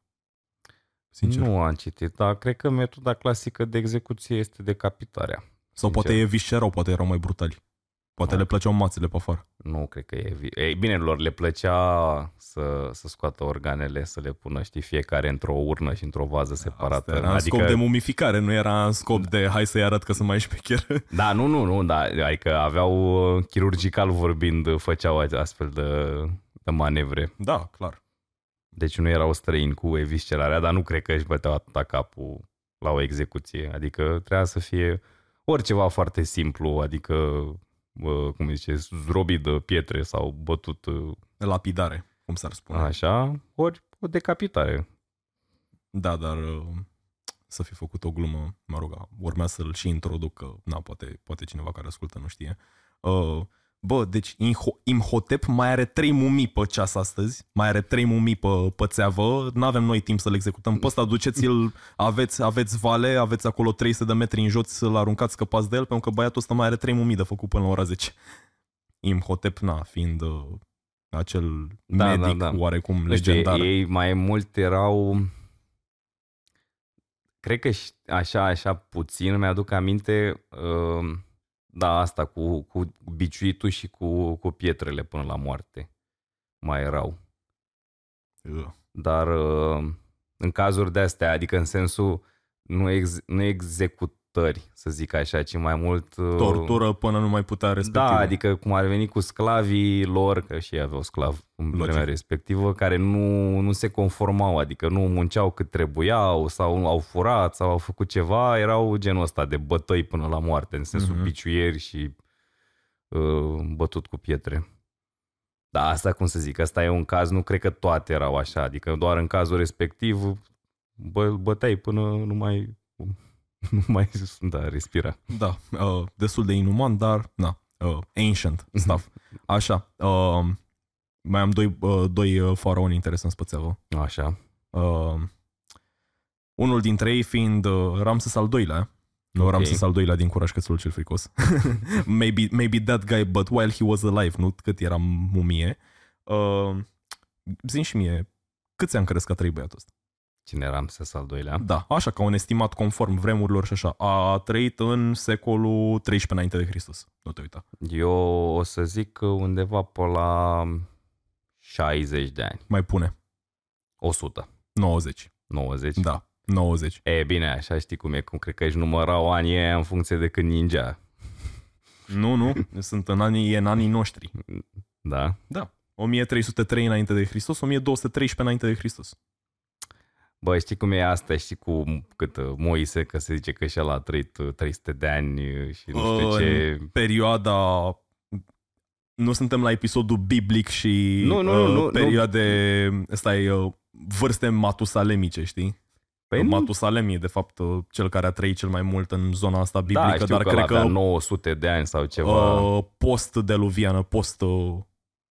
Speaker 1: Sincer.
Speaker 2: Nu am citit, dar cred că metoda clasică de execuție este decapitarea.
Speaker 1: Sau
Speaker 2: sincer.
Speaker 1: poate e viscerau, poate erau mai brutali. Poate
Speaker 2: Da.
Speaker 1: le plăceau mațele pe afară.
Speaker 2: Nu cred că e... vi- Ei, bine, lor le plăcea să, să scoată organele, să le pună, știi, fiecare într-o urnă și într-o vază separată.
Speaker 1: Asta era în
Speaker 2: adică,
Speaker 1: scop de mumificare, nu era în scop de hai să-i arăt că sunt mai șmecher.
Speaker 2: Da, nu, nu, nu, da, adică aveau, uh, chirurgical vorbind, uh, făceau astfel de, de manevre.
Speaker 1: da, clar.
Speaker 2: Deci nu erau străini cu eviscerarea, dar nu cred că își băteau atâta capul la o execuție. Adică trebuia să fie oriceva foarte simplu, adică, uh, cum zice, zdrobit de pietre sau bătut uh,
Speaker 1: Lapidare, cum s-ar spune.
Speaker 2: așa, ori o decapitare.
Speaker 1: Da, dar uh, să fi făcut o glumă, mă rog, urmează să-l și introduc, că, na, poate, poate cineva care ascultă nu știe. Uh, bă, deci Inho- Imhotep mai are trei mumii pe ceas astăzi, mai are trei mumii pe, pe țeavă, nu avem noi timp să-l executăm pe ăsta, duceți-l, aveți, aveți vale, aveți acolo 300 de metri în jos să-l aruncați, scăpați de el, pentru că băiatul ăsta mai are trei mumii de făcut până la ora 10. Imhotep, na, fiind uh, acel
Speaker 2: Da,
Speaker 1: medic
Speaker 2: da, da.
Speaker 1: oarecum
Speaker 2: Nu știu,
Speaker 1: legendar.
Speaker 2: ei, ei mai mult erau... Cred că și așa, așa puțin mi-aduc aminte, uh, da, asta cu, cu biciuitul și cu, cu pietrele până la moarte. Mai erau.
Speaker 1: Uh.
Speaker 2: Dar uh, în cazuri de astea, adică în sensul nu, ex, nu executări, să zic așa, ci mai mult... uh,
Speaker 1: tortură până nu mai putea respectiv.
Speaker 2: Da, adică cum ar veni cu sclavii lor, că și ei aveau sclav în
Speaker 1: Logic.
Speaker 2: vremea respectivă, care nu, nu se conformau, adică nu munceau cât trebuiau sau au furat sau au făcut ceva, erau genul ăsta de bătăi până la moarte, în sensul
Speaker 1: Mhm.
Speaker 2: mm-hmm. piciuieri și uh, bătut cu pietre. Da, asta cum să zic, asta e un caz, nu cred că toate erau așa, adică doar în cazul respectiv bă, băteai până nu mai, nu mai da, respira.
Speaker 1: Da, uh, destul de inuman, dar, na, uh, ancient stuff. Așa, uh, mai am doi, uh, doi uh, faraoni interesanți pe țeavă.
Speaker 2: Așa.
Speaker 1: Uh, unul dintre ei fiind uh, Ramses al doilea, nu
Speaker 2: Ok.
Speaker 1: Ramses al doilea din Curaj Cățelul cel fricos. maybe, maybe that guy, but while he was alive, nu cât era mumie. Uh, Zin și mie, câți ani crezi că a trăit băiatul ăsta?
Speaker 2: Cine era Ramses al doilea?
Speaker 1: Da, așa, ca un estimat conform vremurilor și așa. A trăit în secolul 13 înainte de Hristos. Nu te uita.
Speaker 2: Eu o să zic că undeva pe la 60 de ani.
Speaker 1: Mai pune.
Speaker 2: 100.
Speaker 1: 90.
Speaker 2: 90.
Speaker 1: Da, 90.
Speaker 2: E bine, așa știi cum e, cum cred că își numărau anii aia în funcție de când ninja.
Speaker 1: Nu, nu, sunt în anii, e în anii noștri.
Speaker 2: Da?
Speaker 1: Da. 1303 înainte de Hristos, 1213 înainte de Hristos.
Speaker 2: Bă, știi cum e asta, știi cu cât uh, Moise, că se zice că și el a trăit uh, 300 de ani uh, și nu știu
Speaker 1: În
Speaker 2: ce...
Speaker 1: Perioada... Nu suntem la episodul biblic și
Speaker 2: Nu, nu,
Speaker 1: uh,
Speaker 2: nu, nu.
Speaker 1: perioade... Stai, uh, vârste matusalemice, știi?
Speaker 2: Păi nu-
Speaker 1: Matusalem e de fapt uh, cel care a trăit cel mai mult în zona asta biblică,
Speaker 2: da, știu
Speaker 1: dar
Speaker 2: că
Speaker 1: cred
Speaker 2: avea
Speaker 1: că
Speaker 2: 900 de ani sau ceva.
Speaker 1: uh, post-deluviană, post, uh,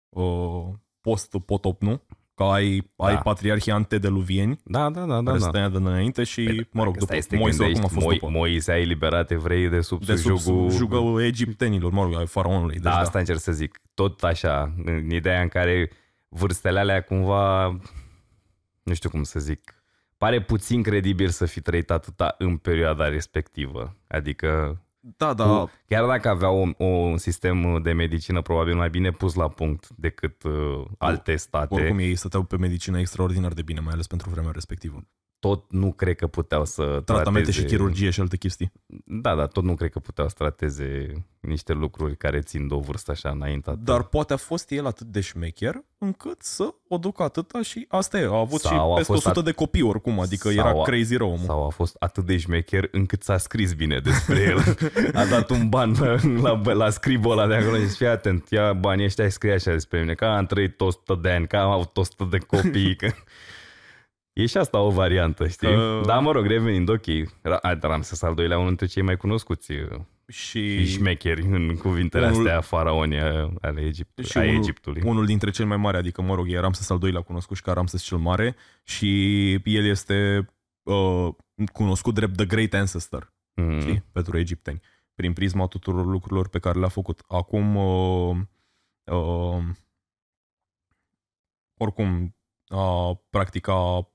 Speaker 1: uh, post-potop, nu? Că ai,
Speaker 2: Da.
Speaker 1: ai patriarhii antedeluvieni,
Speaker 2: da, da, da, da.
Speaker 1: care
Speaker 2: da.
Speaker 1: stătea de înainte și, mă rog, după
Speaker 2: Stai să te
Speaker 1: Moise oricum a
Speaker 2: gândești,
Speaker 1: fost
Speaker 2: Moi,
Speaker 1: după.
Speaker 2: Moise a eliberat evreii de sub
Speaker 1: De sub
Speaker 2: jugul...
Speaker 1: jugul egiptenilor, mă rog, ai faraonului. Deci
Speaker 2: Da, asta încerc să zic. Tot așa, în ideea în care vârstele alea cumva, nu știu cum să zic, pare puțin credibil să fi trăit atâta în perioada respectivă. Adică,
Speaker 1: da, da,
Speaker 2: cu, chiar dacă avea un, un sistem de medicină probabil mai bine pus la punct decât uh, alte state.
Speaker 1: oricum ei stăteau pe medicină extraordinar de bine, mai ales pentru vremea respectivă.
Speaker 2: Tot nu cred că puteau să
Speaker 1: Tratamente
Speaker 2: trateze...
Speaker 1: și chirurgie și alte chestii.
Speaker 2: Da, da, tot nu cred că puteau să trateze niște lucruri care țin de o vârstă așa înaintată.
Speaker 1: Dar poate a fost el atât de șmecher încât să o ducă atâta și asta e. A avut
Speaker 2: Sau
Speaker 1: și
Speaker 2: a
Speaker 1: peste
Speaker 2: fost
Speaker 1: 100
Speaker 2: at-
Speaker 1: de copii oricum, adică
Speaker 2: Sau
Speaker 1: era
Speaker 2: a-
Speaker 1: crazy rău omul.
Speaker 2: Sau a fost atât de șmecher încât s-a scris bine despre el. A dat un ban la, la, la scribul ăla de acolo și zis, fii atent, ia banii ăștia și scrie așa despre mine, că am trăit 100 de ani, că am avut 100 de copii. Că... E și asta o variantă, știi?
Speaker 1: Că-
Speaker 2: Da, mă rog, revenind, ok. Ra- Ramses al doilea, unul dintre cei mai cunoscuți uh,
Speaker 1: Și,
Speaker 2: și șmecheri în cuvintele
Speaker 1: unul-
Speaker 2: astea faraoni uh, ale Egipt,
Speaker 1: și
Speaker 2: a
Speaker 1: unul,
Speaker 2: Egiptului.
Speaker 1: unul dintre cei mai mari, adică, mă rog, e Ramses al doilea cunoscut și ca Ramses cel Mare și el este uh, cunoscut drept The Great Ancestor,
Speaker 2: Mm.
Speaker 1: știi, pentru egipteni, prin prisma tuturor lucrurilor pe care le-a făcut. Acum, uh, uh, oricum, uh, practic a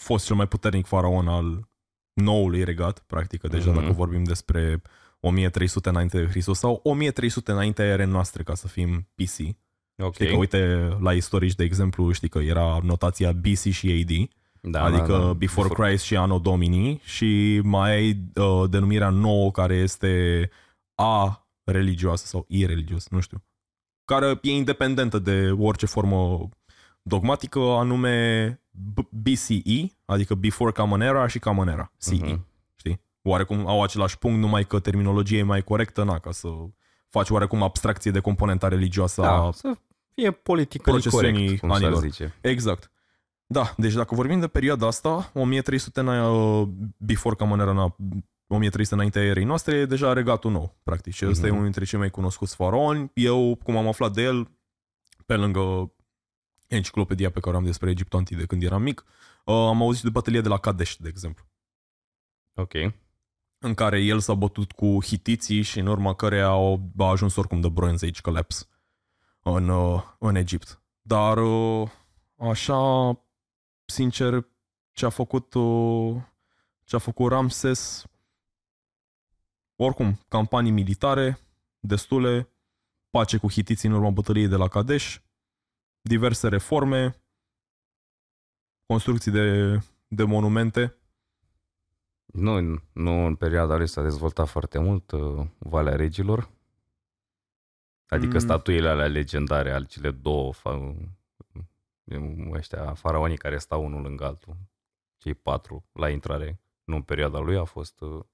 Speaker 1: fost cel mai puternic faraon al noului regat, practic, deja
Speaker 2: Mhm.
Speaker 1: dacă vorbim despre 1300 înainte de Hristos sau 1300 înainte ere noastre, ca să fim PC.
Speaker 2: Ok.
Speaker 1: Știi că, uite, la istorici, de exemplu, știi că era notația BC și AD,
Speaker 2: da,
Speaker 1: adică
Speaker 2: da, da.
Speaker 1: Before Christ și Anno Domini și mai ai uh, denumirea nouă care este A religioasă sau I religios, nu știu, care e independentă de orice formă dogmatică, anume B- BCE, adică Before Common Era și Common Era, CE,
Speaker 2: Mhm.
Speaker 1: știi? Oarecum au același punct, numai că terminologia e mai corectă, na, ca să faci oarecum abstracție de componenta religioasă a
Speaker 2: Da, să fie politic
Speaker 1: procesiunii
Speaker 2: corect, cum s-ar
Speaker 1: anilor.
Speaker 2: zice.
Speaker 1: Exact. Da, deci dacă vorbim de perioada asta, 1300 îna- uh, before Common Era, na- 1300 înaintea erei noastre, e deja regatul nou, practic. Și ăsta
Speaker 2: Mhm.
Speaker 1: e unul dintre cei mai cunoscuți faraoni. Eu, cum am aflat de el, pe lângă enciclopedia pe care o am despre Egiptul antic de când eram mic, uh, am auzit de bătălie de la Kadesh, de exemplu,
Speaker 2: Ok.
Speaker 1: în care el s-a bătut cu hitiții și în urma care au, a ajuns oricum de Bronze Age collapse în, uh, în Egipt. Dar uh, așa, sincer, ce a făcut uh, ce a făcut Ramses oricum, campanii militare destule, pace cu hitiții în urma bătăliei de la Kadesh, diverse reforme, construcții de, de monumente.
Speaker 2: Nu, nu în perioada lui s-a dezvoltat foarte mult uh, Valea Regilor. Adică
Speaker 1: Mm.
Speaker 2: statuile alea legendare ale cele două fa- ăștia, faraonii care stau unul lângă altul. Cei patru la intrare. Nu în perioada lui a fost... Uh,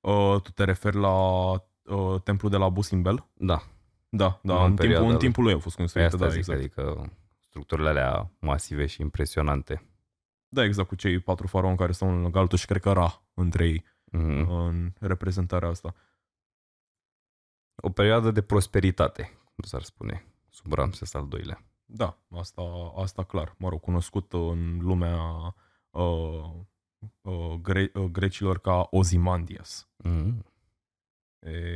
Speaker 1: Uh, tu te referi la uh, templul de la Busimbel?
Speaker 2: da,
Speaker 1: Da, da,
Speaker 2: Nu
Speaker 1: în,
Speaker 2: în
Speaker 1: timpul,
Speaker 2: perioada
Speaker 1: în
Speaker 2: lui.
Speaker 1: timpul lui au fost
Speaker 2: pe
Speaker 1: construite,
Speaker 2: asta
Speaker 1: da,
Speaker 2: zic,
Speaker 1: exact.
Speaker 2: adică structurile alea masive și impresionante.
Speaker 1: Da, exact, cu cei patru faraoni care stau unul lângă altul și cred că Ra între ei
Speaker 2: Mhm.
Speaker 1: în reprezentarea asta.
Speaker 2: O perioadă de prosperitate, cum s-ar spune, sub Ramses al doilea.
Speaker 1: Da, asta, asta clar. Mă rog, cunoscut în lumea uh, uh, gre- uh, grecilor ca Ozymandias.
Speaker 2: Mhm.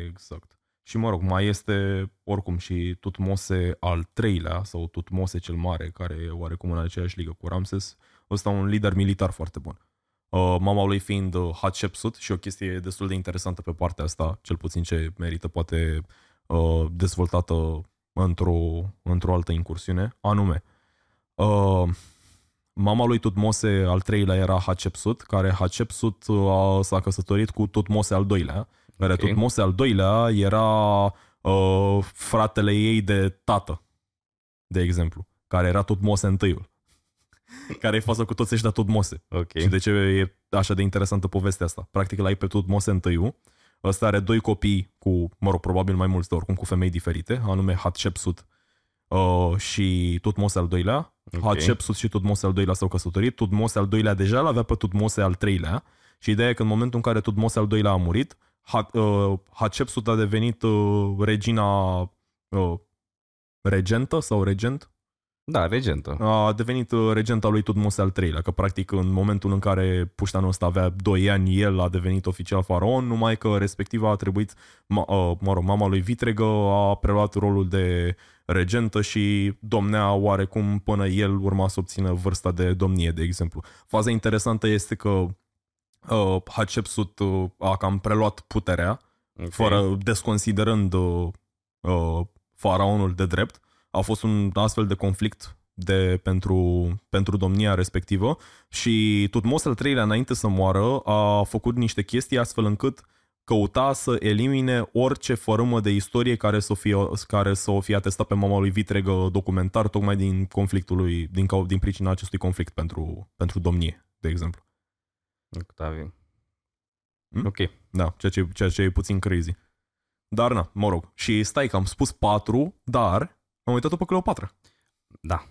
Speaker 1: Exact. Și mă rog, mai este oricum și Tutmose al treilea sau Tutmose cel mare, care e oarecum în aceeași ligă cu Ramses. Ăsta un lider militar foarte bun. Uh, mama lui fiind uh, Hatshepsut și o chestie destul de interesantă pe partea asta, cel puțin ce merită poate uh, dezvoltată într-o, într-o altă incursiune, anume uh, mama lui Tutmose al treilea era Hatshepsut, care Hatshepsut uh, a, s-a căsătorit cu Tutmose al doilea, care
Speaker 2: Ok.
Speaker 1: Tutmose al doilea era uh, fratele ei de tată, de exemplu, care era Tutmose întâiul, care e fază cu toți ăștia Tutmose.
Speaker 2: Ok.
Speaker 1: Și de ce e așa de interesantă povestea asta? Practic l-ai pe Tutmose întâiul, ăsta are doi copii cu, mă rog, probabil mai mulți, dar oricum cu femei diferite, anume Hatshepsut uh, și Tutmose al doilea.
Speaker 2: Ok.
Speaker 1: Hatshepsut și Tutmose al doilea s-au căsătorit, Tutmose al doilea deja l-avea pe Tutmose al treilea și ideea e că în momentul în care Tutmose al doilea a murit, Hat, uh, Hatshepsut a devenit uh, regina uh, regentă sau regent
Speaker 2: Da, regentă.
Speaker 1: a devenit uh, regenta lui Tutmose al treilea, că practic în momentul în care puștanul ăsta avea 2 ani, el a devenit oficial faraon, numai că respectiv a trebuit, ma, uh, mă rog, mama lui Vitregă a preluat rolul de regentă și domnea oarecum până el urma să obțină vârsta de domnie, de exemplu. Faza interesantă este că uh, Hatshepsut uh, a cam preluat puterea,
Speaker 2: Ok.
Speaker 1: fără desconsiderând uh, uh, faraonul de drept. A fost un astfel de conflict de, pentru, pentru domnia respectivă și Tutmos al treilea înainte să moară a făcut niște chestii astfel încât căuta să elimine orice fărâmă de istorie care să o fie, care să o fie atestat pe mama lui Vitregă documentar tocmai din conflictul lui, din, cau- din pricina acestui conflict pentru, pentru domnie, de exemplu.
Speaker 2: Octavian.
Speaker 1: Hmm?
Speaker 2: Ok.
Speaker 1: Da, ceea ce, ceea ce e puțin crazy. Dar na, mă rog. Și stai că am spus patru, dar am uitat-o pe Cleopatra.
Speaker 2: Da.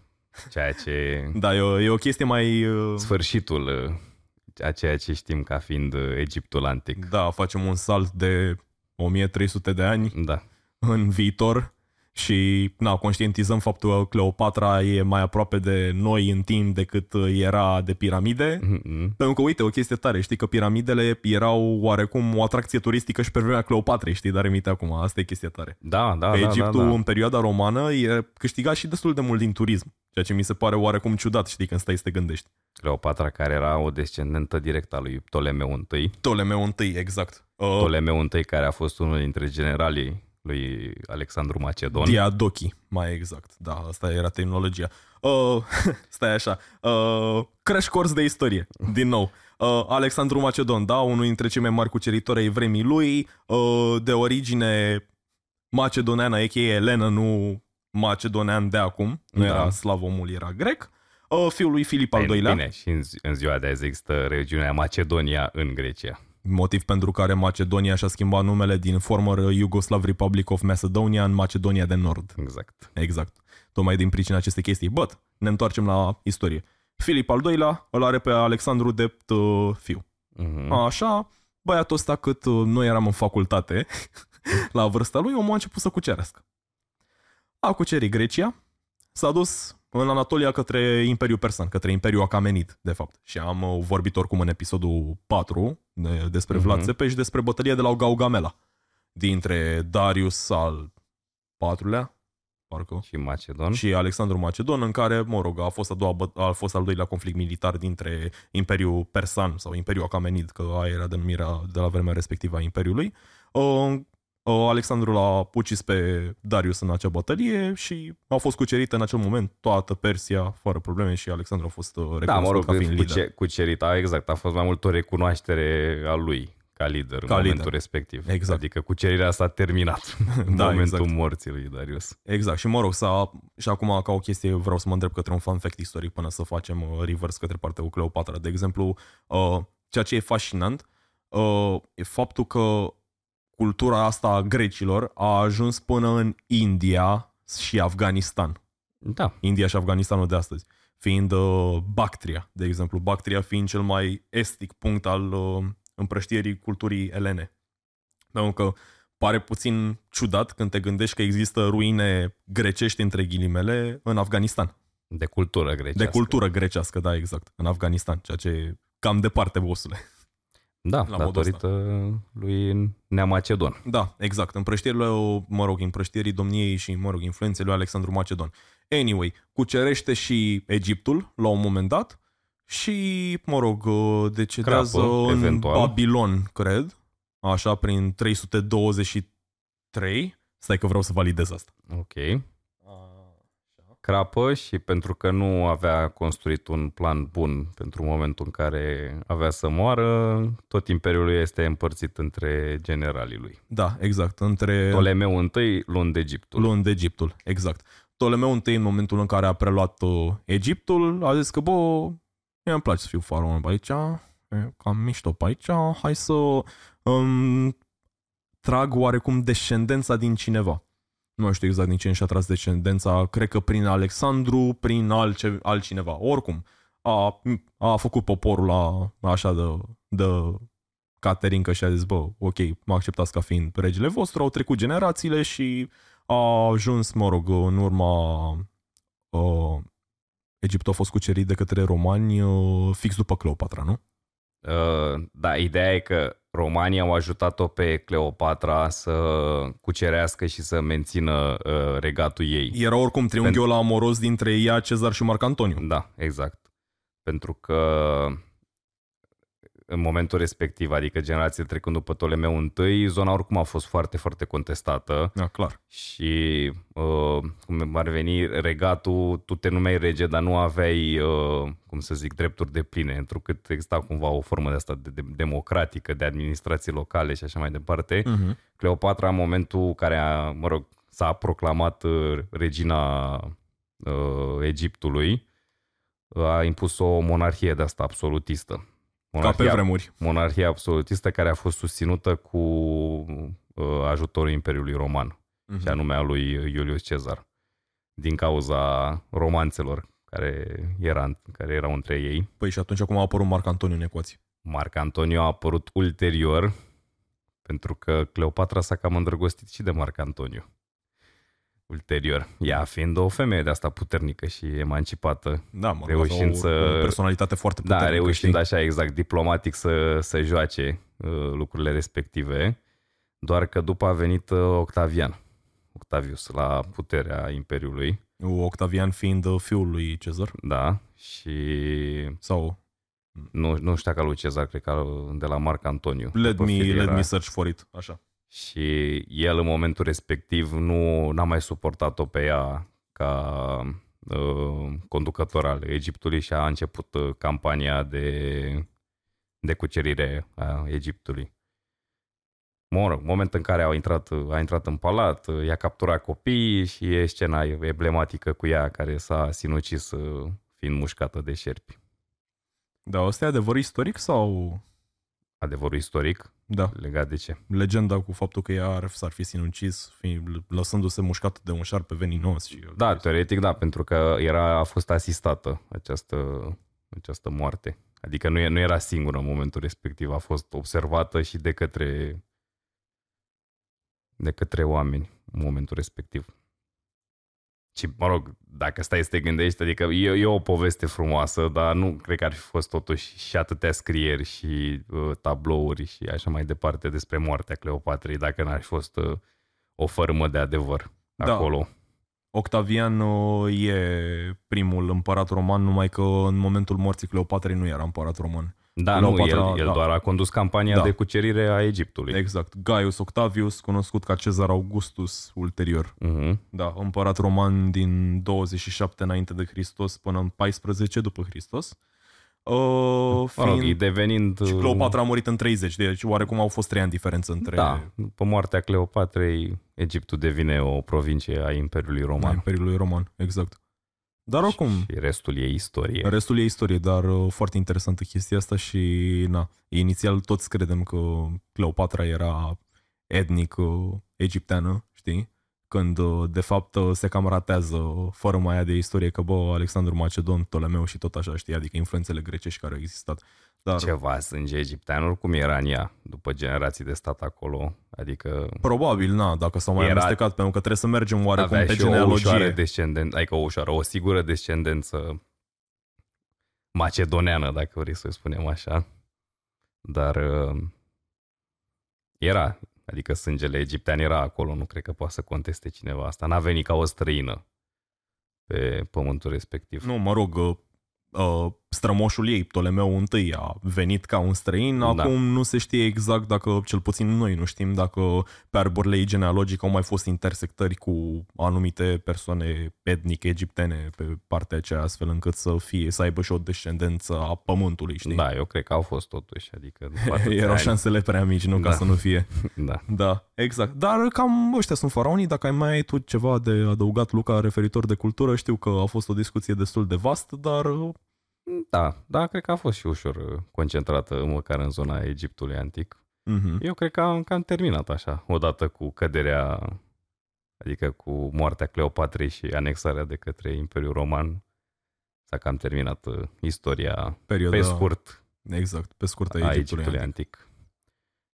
Speaker 2: Ceea ce...
Speaker 1: Da, e o, e o chestie mai... uh,
Speaker 2: Sfârșitul uh, a ceea ce știm ca fiind uh, Egiptul antic.
Speaker 1: Da, facem un salt de 1300 de ani
Speaker 2: Da.
Speaker 1: în viitor și na, conștientizăm faptul că Cleopatra e mai aproape de noi în timp decât era de piramide.
Speaker 2: Mhm.
Speaker 1: Pentru că, uite, o chestie tare, știi că piramidele erau oarecum o atracție turistică și pe vremea Cleopatrei, știi, dar emite acum, asta e chestia tare.
Speaker 2: Da, da,
Speaker 1: Că
Speaker 2: da,
Speaker 1: Egiptul
Speaker 2: da, da.
Speaker 1: în perioada romană e câștigat și destul de mult din turism, ceea ce mi se pare oarecum ciudat, știi, când stai să te gândești.
Speaker 2: Cleopatra, care era o descendentă directă a lui Ptolemeu I.
Speaker 1: Ptolemeu I, exact. Uh,
Speaker 2: Ptolemeu I, care a fost unul dintre generalii lui Alexandru Macedon.
Speaker 1: Diadochi, mai exact. Da, asta era tehnologia. Uh, stai așa. Uh, crash course de istorie, din nou. Uh, Alexandru Macedon, da, unul dintre cei mai mari cuceritori ai vremii lui, uh, de origine macedoneană, a.k.a. Elena, nu macedonean de acum. Nu
Speaker 2: Da.
Speaker 1: era slav omul, era grec. Uh, fiul lui Filip al
Speaker 2: Bine,
Speaker 1: doilea.
Speaker 2: Bine, și în, zi- în ziua de azi există regiunea Macedonia în Grecia.
Speaker 1: Motiv pentru care Macedonia și-a schimbat numele din former Yugoslav Republic of Macedonia în Macedonia de Nord.
Speaker 2: Exact.
Speaker 1: Exact. Tocmai din pricina acestei chestii. But, ne întoarcem la istorie. Filip al doilea îl are pe Alexandru drept uh, fiu.
Speaker 2: Mhm.
Speaker 1: Așa, băiatul ăsta cât uh, noi eram în facultate, la vârsta lui, omul a început să cucerească. A cucerit Grecia, s-a dus în Anatolia către Imperiul Persan, către Imperiul Acamenid, de fapt. Și am uh, vorbit oricum în episodul 4 de, despre Vlad
Speaker 2: Mhm.
Speaker 1: Țepeș și despre bătălia de la Gaugamela dintre Darius al patrulea, parcă,
Speaker 2: Și Macedon.
Speaker 1: și Alexandru Macedon, în care, mă rog, a fost, a, doua, bă- a fost al doilea conflict militar dintre Imperiul Persan sau Imperiul Acamenid, că aia era denumirea de la vremea respectivă a Imperiului. Uh, uh, Alexandru l-a ucis pe Darius în acea bătălie și a fost cucerită în acel moment toată Persia, fără probleme, și Alexandru a fost uh, recunoscut
Speaker 2: Da, mă rog,
Speaker 1: ca fiind lider.
Speaker 2: cuce, cucerita, exact, a fost mai mult o recunoaștere a lui ca lider
Speaker 1: Ca
Speaker 2: în momentul
Speaker 1: lider.
Speaker 2: respectiv.
Speaker 1: Exact.
Speaker 2: Adică cucerirea s-a terminat în
Speaker 1: Da,
Speaker 2: momentul
Speaker 1: exact.
Speaker 2: morții lui Darius.
Speaker 1: Exact, și mă rog, să, și acum ca o chestie vreau să mă întreb către un fun fact istoric până să facem uh, reverse către partea cu Cleopatra. De exemplu, uh, ceea ce e fascinant uh, e faptul că cultura asta a grecilor a ajuns până în India și Afganistan.
Speaker 2: Da,
Speaker 1: India și Afganistanul de astăzi. Fiind uh, Bactria, de exemplu. Bactria fiind cel mai estic punct al uh, împrăștierii culturii elene. Pentru că pare puțin ciudat când te gândești că există ruine grecești, între ghilimele, în Afganistan.
Speaker 2: de cultură grecească.
Speaker 1: De cultură grecească, da, exact, în Afganistan, ceea ce e cam departe, bosule.
Speaker 2: Da,
Speaker 1: la modul
Speaker 2: datorită lui Neamacedon.
Speaker 1: Da, exact. Împrăștierile, mă rog, împrăștierii domniei și, mă rog, influenței lui Alexandru Macedon. Anyway, cucerește și Egiptul la un moment dat și, mă rog, decedează
Speaker 2: Crapă,
Speaker 1: în
Speaker 2: eventual.
Speaker 1: Babilon, cred, așa, prin 323. Stai că vreau să validez asta.
Speaker 2: Ok. Crapă și pentru că nu avea construit un plan bun pentru momentul în care avea să moară, tot imperiul lui este împărțit între generalii lui.
Speaker 1: Da, exact, între...
Speaker 2: Ptolemeu I, luând Egiptul.
Speaker 1: luând Egiptul, exact. Ptolemeu I, în momentul în care a preluat uh, Egiptul, a zis că, bă, mie îmi place să fiu faraon pe aici, e cam mișto pe aici, hai să um, trag oarecum descendența din cineva. Nu știu exact din cine și-a tras descendența, cred că prin Alexandru, prin altce, altcineva. Oricum, a, a făcut poporul la, așa de, de caterincă și a zis, bă, ok, mă acceptați ca fiind regele vostru, au trecut generațiile și a ajuns, mă rog, în urma uh, Egiptul a fost cucerit de către romani uh, fix după Cleopatra, nu?
Speaker 2: Uh, da, ideea e că romanii au ajutat-o pe Cleopatra să cucerească și să mențină uh, regatul ei.
Speaker 1: Era oricum triunghiul amoros dintre ea, Cezar și Marc Antoniu.
Speaker 2: Da, exact. Pentru că în momentul respectiv, adică generația trecând după Ptolemeu întâi, zona oricum a fost foarte, foarte contestată
Speaker 1: Da, clar.
Speaker 2: și uh, cum ar veni regatul, tu te numeai rege, dar nu aveai, uh, cum să zic, drepturi de pline, întrucât exista cumva o formă de asta de, de democratică, de administrații locale și așa mai departe.
Speaker 1: Uh-huh.
Speaker 2: Cleopatra, în momentul care a, mă rog, s-a proclamat uh, regina uh, Egiptului, a impus o monarhie de asta absolutistă.
Speaker 1: Ca pe vremuri.
Speaker 2: monarhia absolutistă care a fost susținută cu uh, ajutorul Imperiului Roman
Speaker 1: Uh-huh.
Speaker 2: și anume a lui Iulius Cezar, din cauza romanțelor care, era, care erau între ei.
Speaker 1: Păi și atunci acum a apărut Marc Antoniu în ecuație.
Speaker 2: Marc Antonio a apărut ulterior, pentru că Cleopatra s-a cam îndrăgostit și de Marc Antonio. Ulterior, ea fiind o femeie de asta puternică și emancipată,
Speaker 1: Da, mă,
Speaker 2: Reușind
Speaker 1: o,
Speaker 2: să-
Speaker 1: o personalitate foarte puternică.
Speaker 2: da, reușind
Speaker 1: știi?
Speaker 2: așa exact diplomatic să, să joace uh, lucrurile respective, doar că după a venit uh, Octavian, Octavius, la puterea Imperiului,
Speaker 1: Octavian fiind uh, fiul lui Cezar.
Speaker 2: da, și
Speaker 1: Sau
Speaker 2: nu, nu știa ca lui Cezar, cred că de la Marc Antoniu.
Speaker 1: let
Speaker 2: După
Speaker 1: me,
Speaker 2: fir
Speaker 1: let
Speaker 2: era-
Speaker 1: me search for it. Așa.
Speaker 2: Și el în momentul respectiv nu n-a mai suportat-o pe ea ca uh, conducător al Egiptului și a început uh, campania de, de cucerire a Egiptului. Mă rog, moment în care a intrat, a intrat în palat, uh, i-a capturat copiii și e scena emblematică cu ea care s-a sinucis uh, fiind mușcată de șerpi.
Speaker 1: Da, ăsta e adevăr istoric sau...
Speaker 2: Adevărul istoric
Speaker 1: Da,
Speaker 2: legat de ce?
Speaker 1: legenda cu faptul că ea ar, s-ar fi sinucis, fi, lăsându-se mușcată de un șarpe veninos. Și,
Speaker 2: Da, teoretic da, pentru că era, a fost asistată această, această moarte. Adică nu, e, nu era singură în momentul respectiv, a fost observată și de către de către oameni în momentul respectiv. Și, mă rog, dacă stai să te gândești, adică e, e o poveste frumoasă, dar nu cred că ar fi fost totuși și atâtea scrieri și uh, tablouri și așa mai departe despre moartea Cleopatrei, dacă n-ar fi fost uh, o fărâmă de adevăr
Speaker 1: Da.
Speaker 2: acolo.
Speaker 1: Octavian uh, e primul împărat roman, numai că în momentul morții Cleopatrei nu era împărat roman.
Speaker 2: Da,
Speaker 1: Cleopatra,
Speaker 2: nu, el, el
Speaker 1: da.
Speaker 2: doar a condus campania
Speaker 1: Da.
Speaker 2: de cucerire a Egiptului.
Speaker 1: Exact. Gaius Octavius, cunoscut ca Cezar Augustus ulterior.
Speaker 2: Uh-huh.
Speaker 1: Da, împărat roman din 27 înainte de Hristos până în 14 după Hristos. Uh,
Speaker 2: Mă rog,
Speaker 1: fiind...
Speaker 2: devenind...
Speaker 1: Și Cleopatra a murit în 30, deci oarecum au fost trei ani diferență între
Speaker 2: Da, după moartea Cleopatrei, Egiptul devine o provincie a Imperiului
Speaker 1: a
Speaker 2: Roman.
Speaker 1: Imperiului Roman. Exact. Dar oricum,
Speaker 2: Și restul e istorie.
Speaker 1: restul e istorie, dar uh, foarte interesantă chestia asta și na, inițial toți credem că Cleopatra era etnic uh, egipteană, știi? Când uh, de fapt uh, se cam ratează fără mai aia de istorie că bă, Alexandru Macedon, Ptolemeu și tot așa, știi? Adică influențele grecești care au existat. Dar
Speaker 2: Ceva sânge egiptean, oricum era în ea, după generații de stat acolo. Adică
Speaker 1: probabil, na, dacă s-au mai
Speaker 2: Era-
Speaker 1: amestecat, pentru că trebuie să mergem oarecum
Speaker 2: avea
Speaker 1: pe
Speaker 2: și o ușoară
Speaker 1: genealogie.
Speaker 2: descendență, adică o ușoară, o sigură descendență macedoneană, dacă vrei să o spunem așa. Dar uh, era, adică sângele egiptean era acolo, nu cred că poate să conteste cineva asta. N-a venit ca o străină pe pământul respectiv.
Speaker 1: Nu, mă rog, uh, uh, strămoșul ei, Ptolemeu I, a venit ca un străin.
Speaker 2: Da.
Speaker 1: Acum nu se știe exact dacă, cel puțin noi nu știm, dacă pe arborele ei genealogic au mai fost intersectări cu anumite persoane etnice egiptene pe partea aceea, astfel încât să fie, să aibă și o descendență a pământului, știi?
Speaker 2: Da, eu cred că au fost totuși, adică după atâția
Speaker 1: Erau
Speaker 2: ani.
Speaker 1: șansele prea mici, nu ca
Speaker 2: Da.
Speaker 1: să nu fie.
Speaker 2: Da.
Speaker 1: Da, exact. Dar cam ăștia sunt faraonii. Dacă ai mai ai tu ceva de adăugat, Luca, referitor de cultură, știu că a fost o discuție destul de vastă, dar uh,
Speaker 2: Da, da, cred că a fost și ușor uh, concentrată, măcar în zona Egiptului antic.
Speaker 1: uh-huh.
Speaker 2: Eu cred că am, că am terminat așa, odată cu căderea, adică cu moartea Cleopatrei și anexarea de către Imperiul Roman, s-a cam terminat uh, istoria
Speaker 1: perioada...
Speaker 2: pe scurt
Speaker 1: Exact, pe scurt a
Speaker 2: a
Speaker 1: Egiptului.
Speaker 2: Egiptului
Speaker 1: antic.
Speaker 2: antic.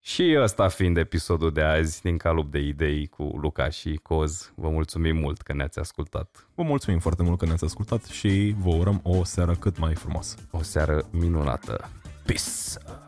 Speaker 2: Și ăsta fiind episodul de azi din Calup de Idei cu Luca și Coz, vă mulțumim mult că ne-ați ascultat.
Speaker 1: Vă mulțumim foarte mult că ne-ați ascultat și vă urăm o seară cât mai frumoasă.
Speaker 2: O seară minunată. Peace!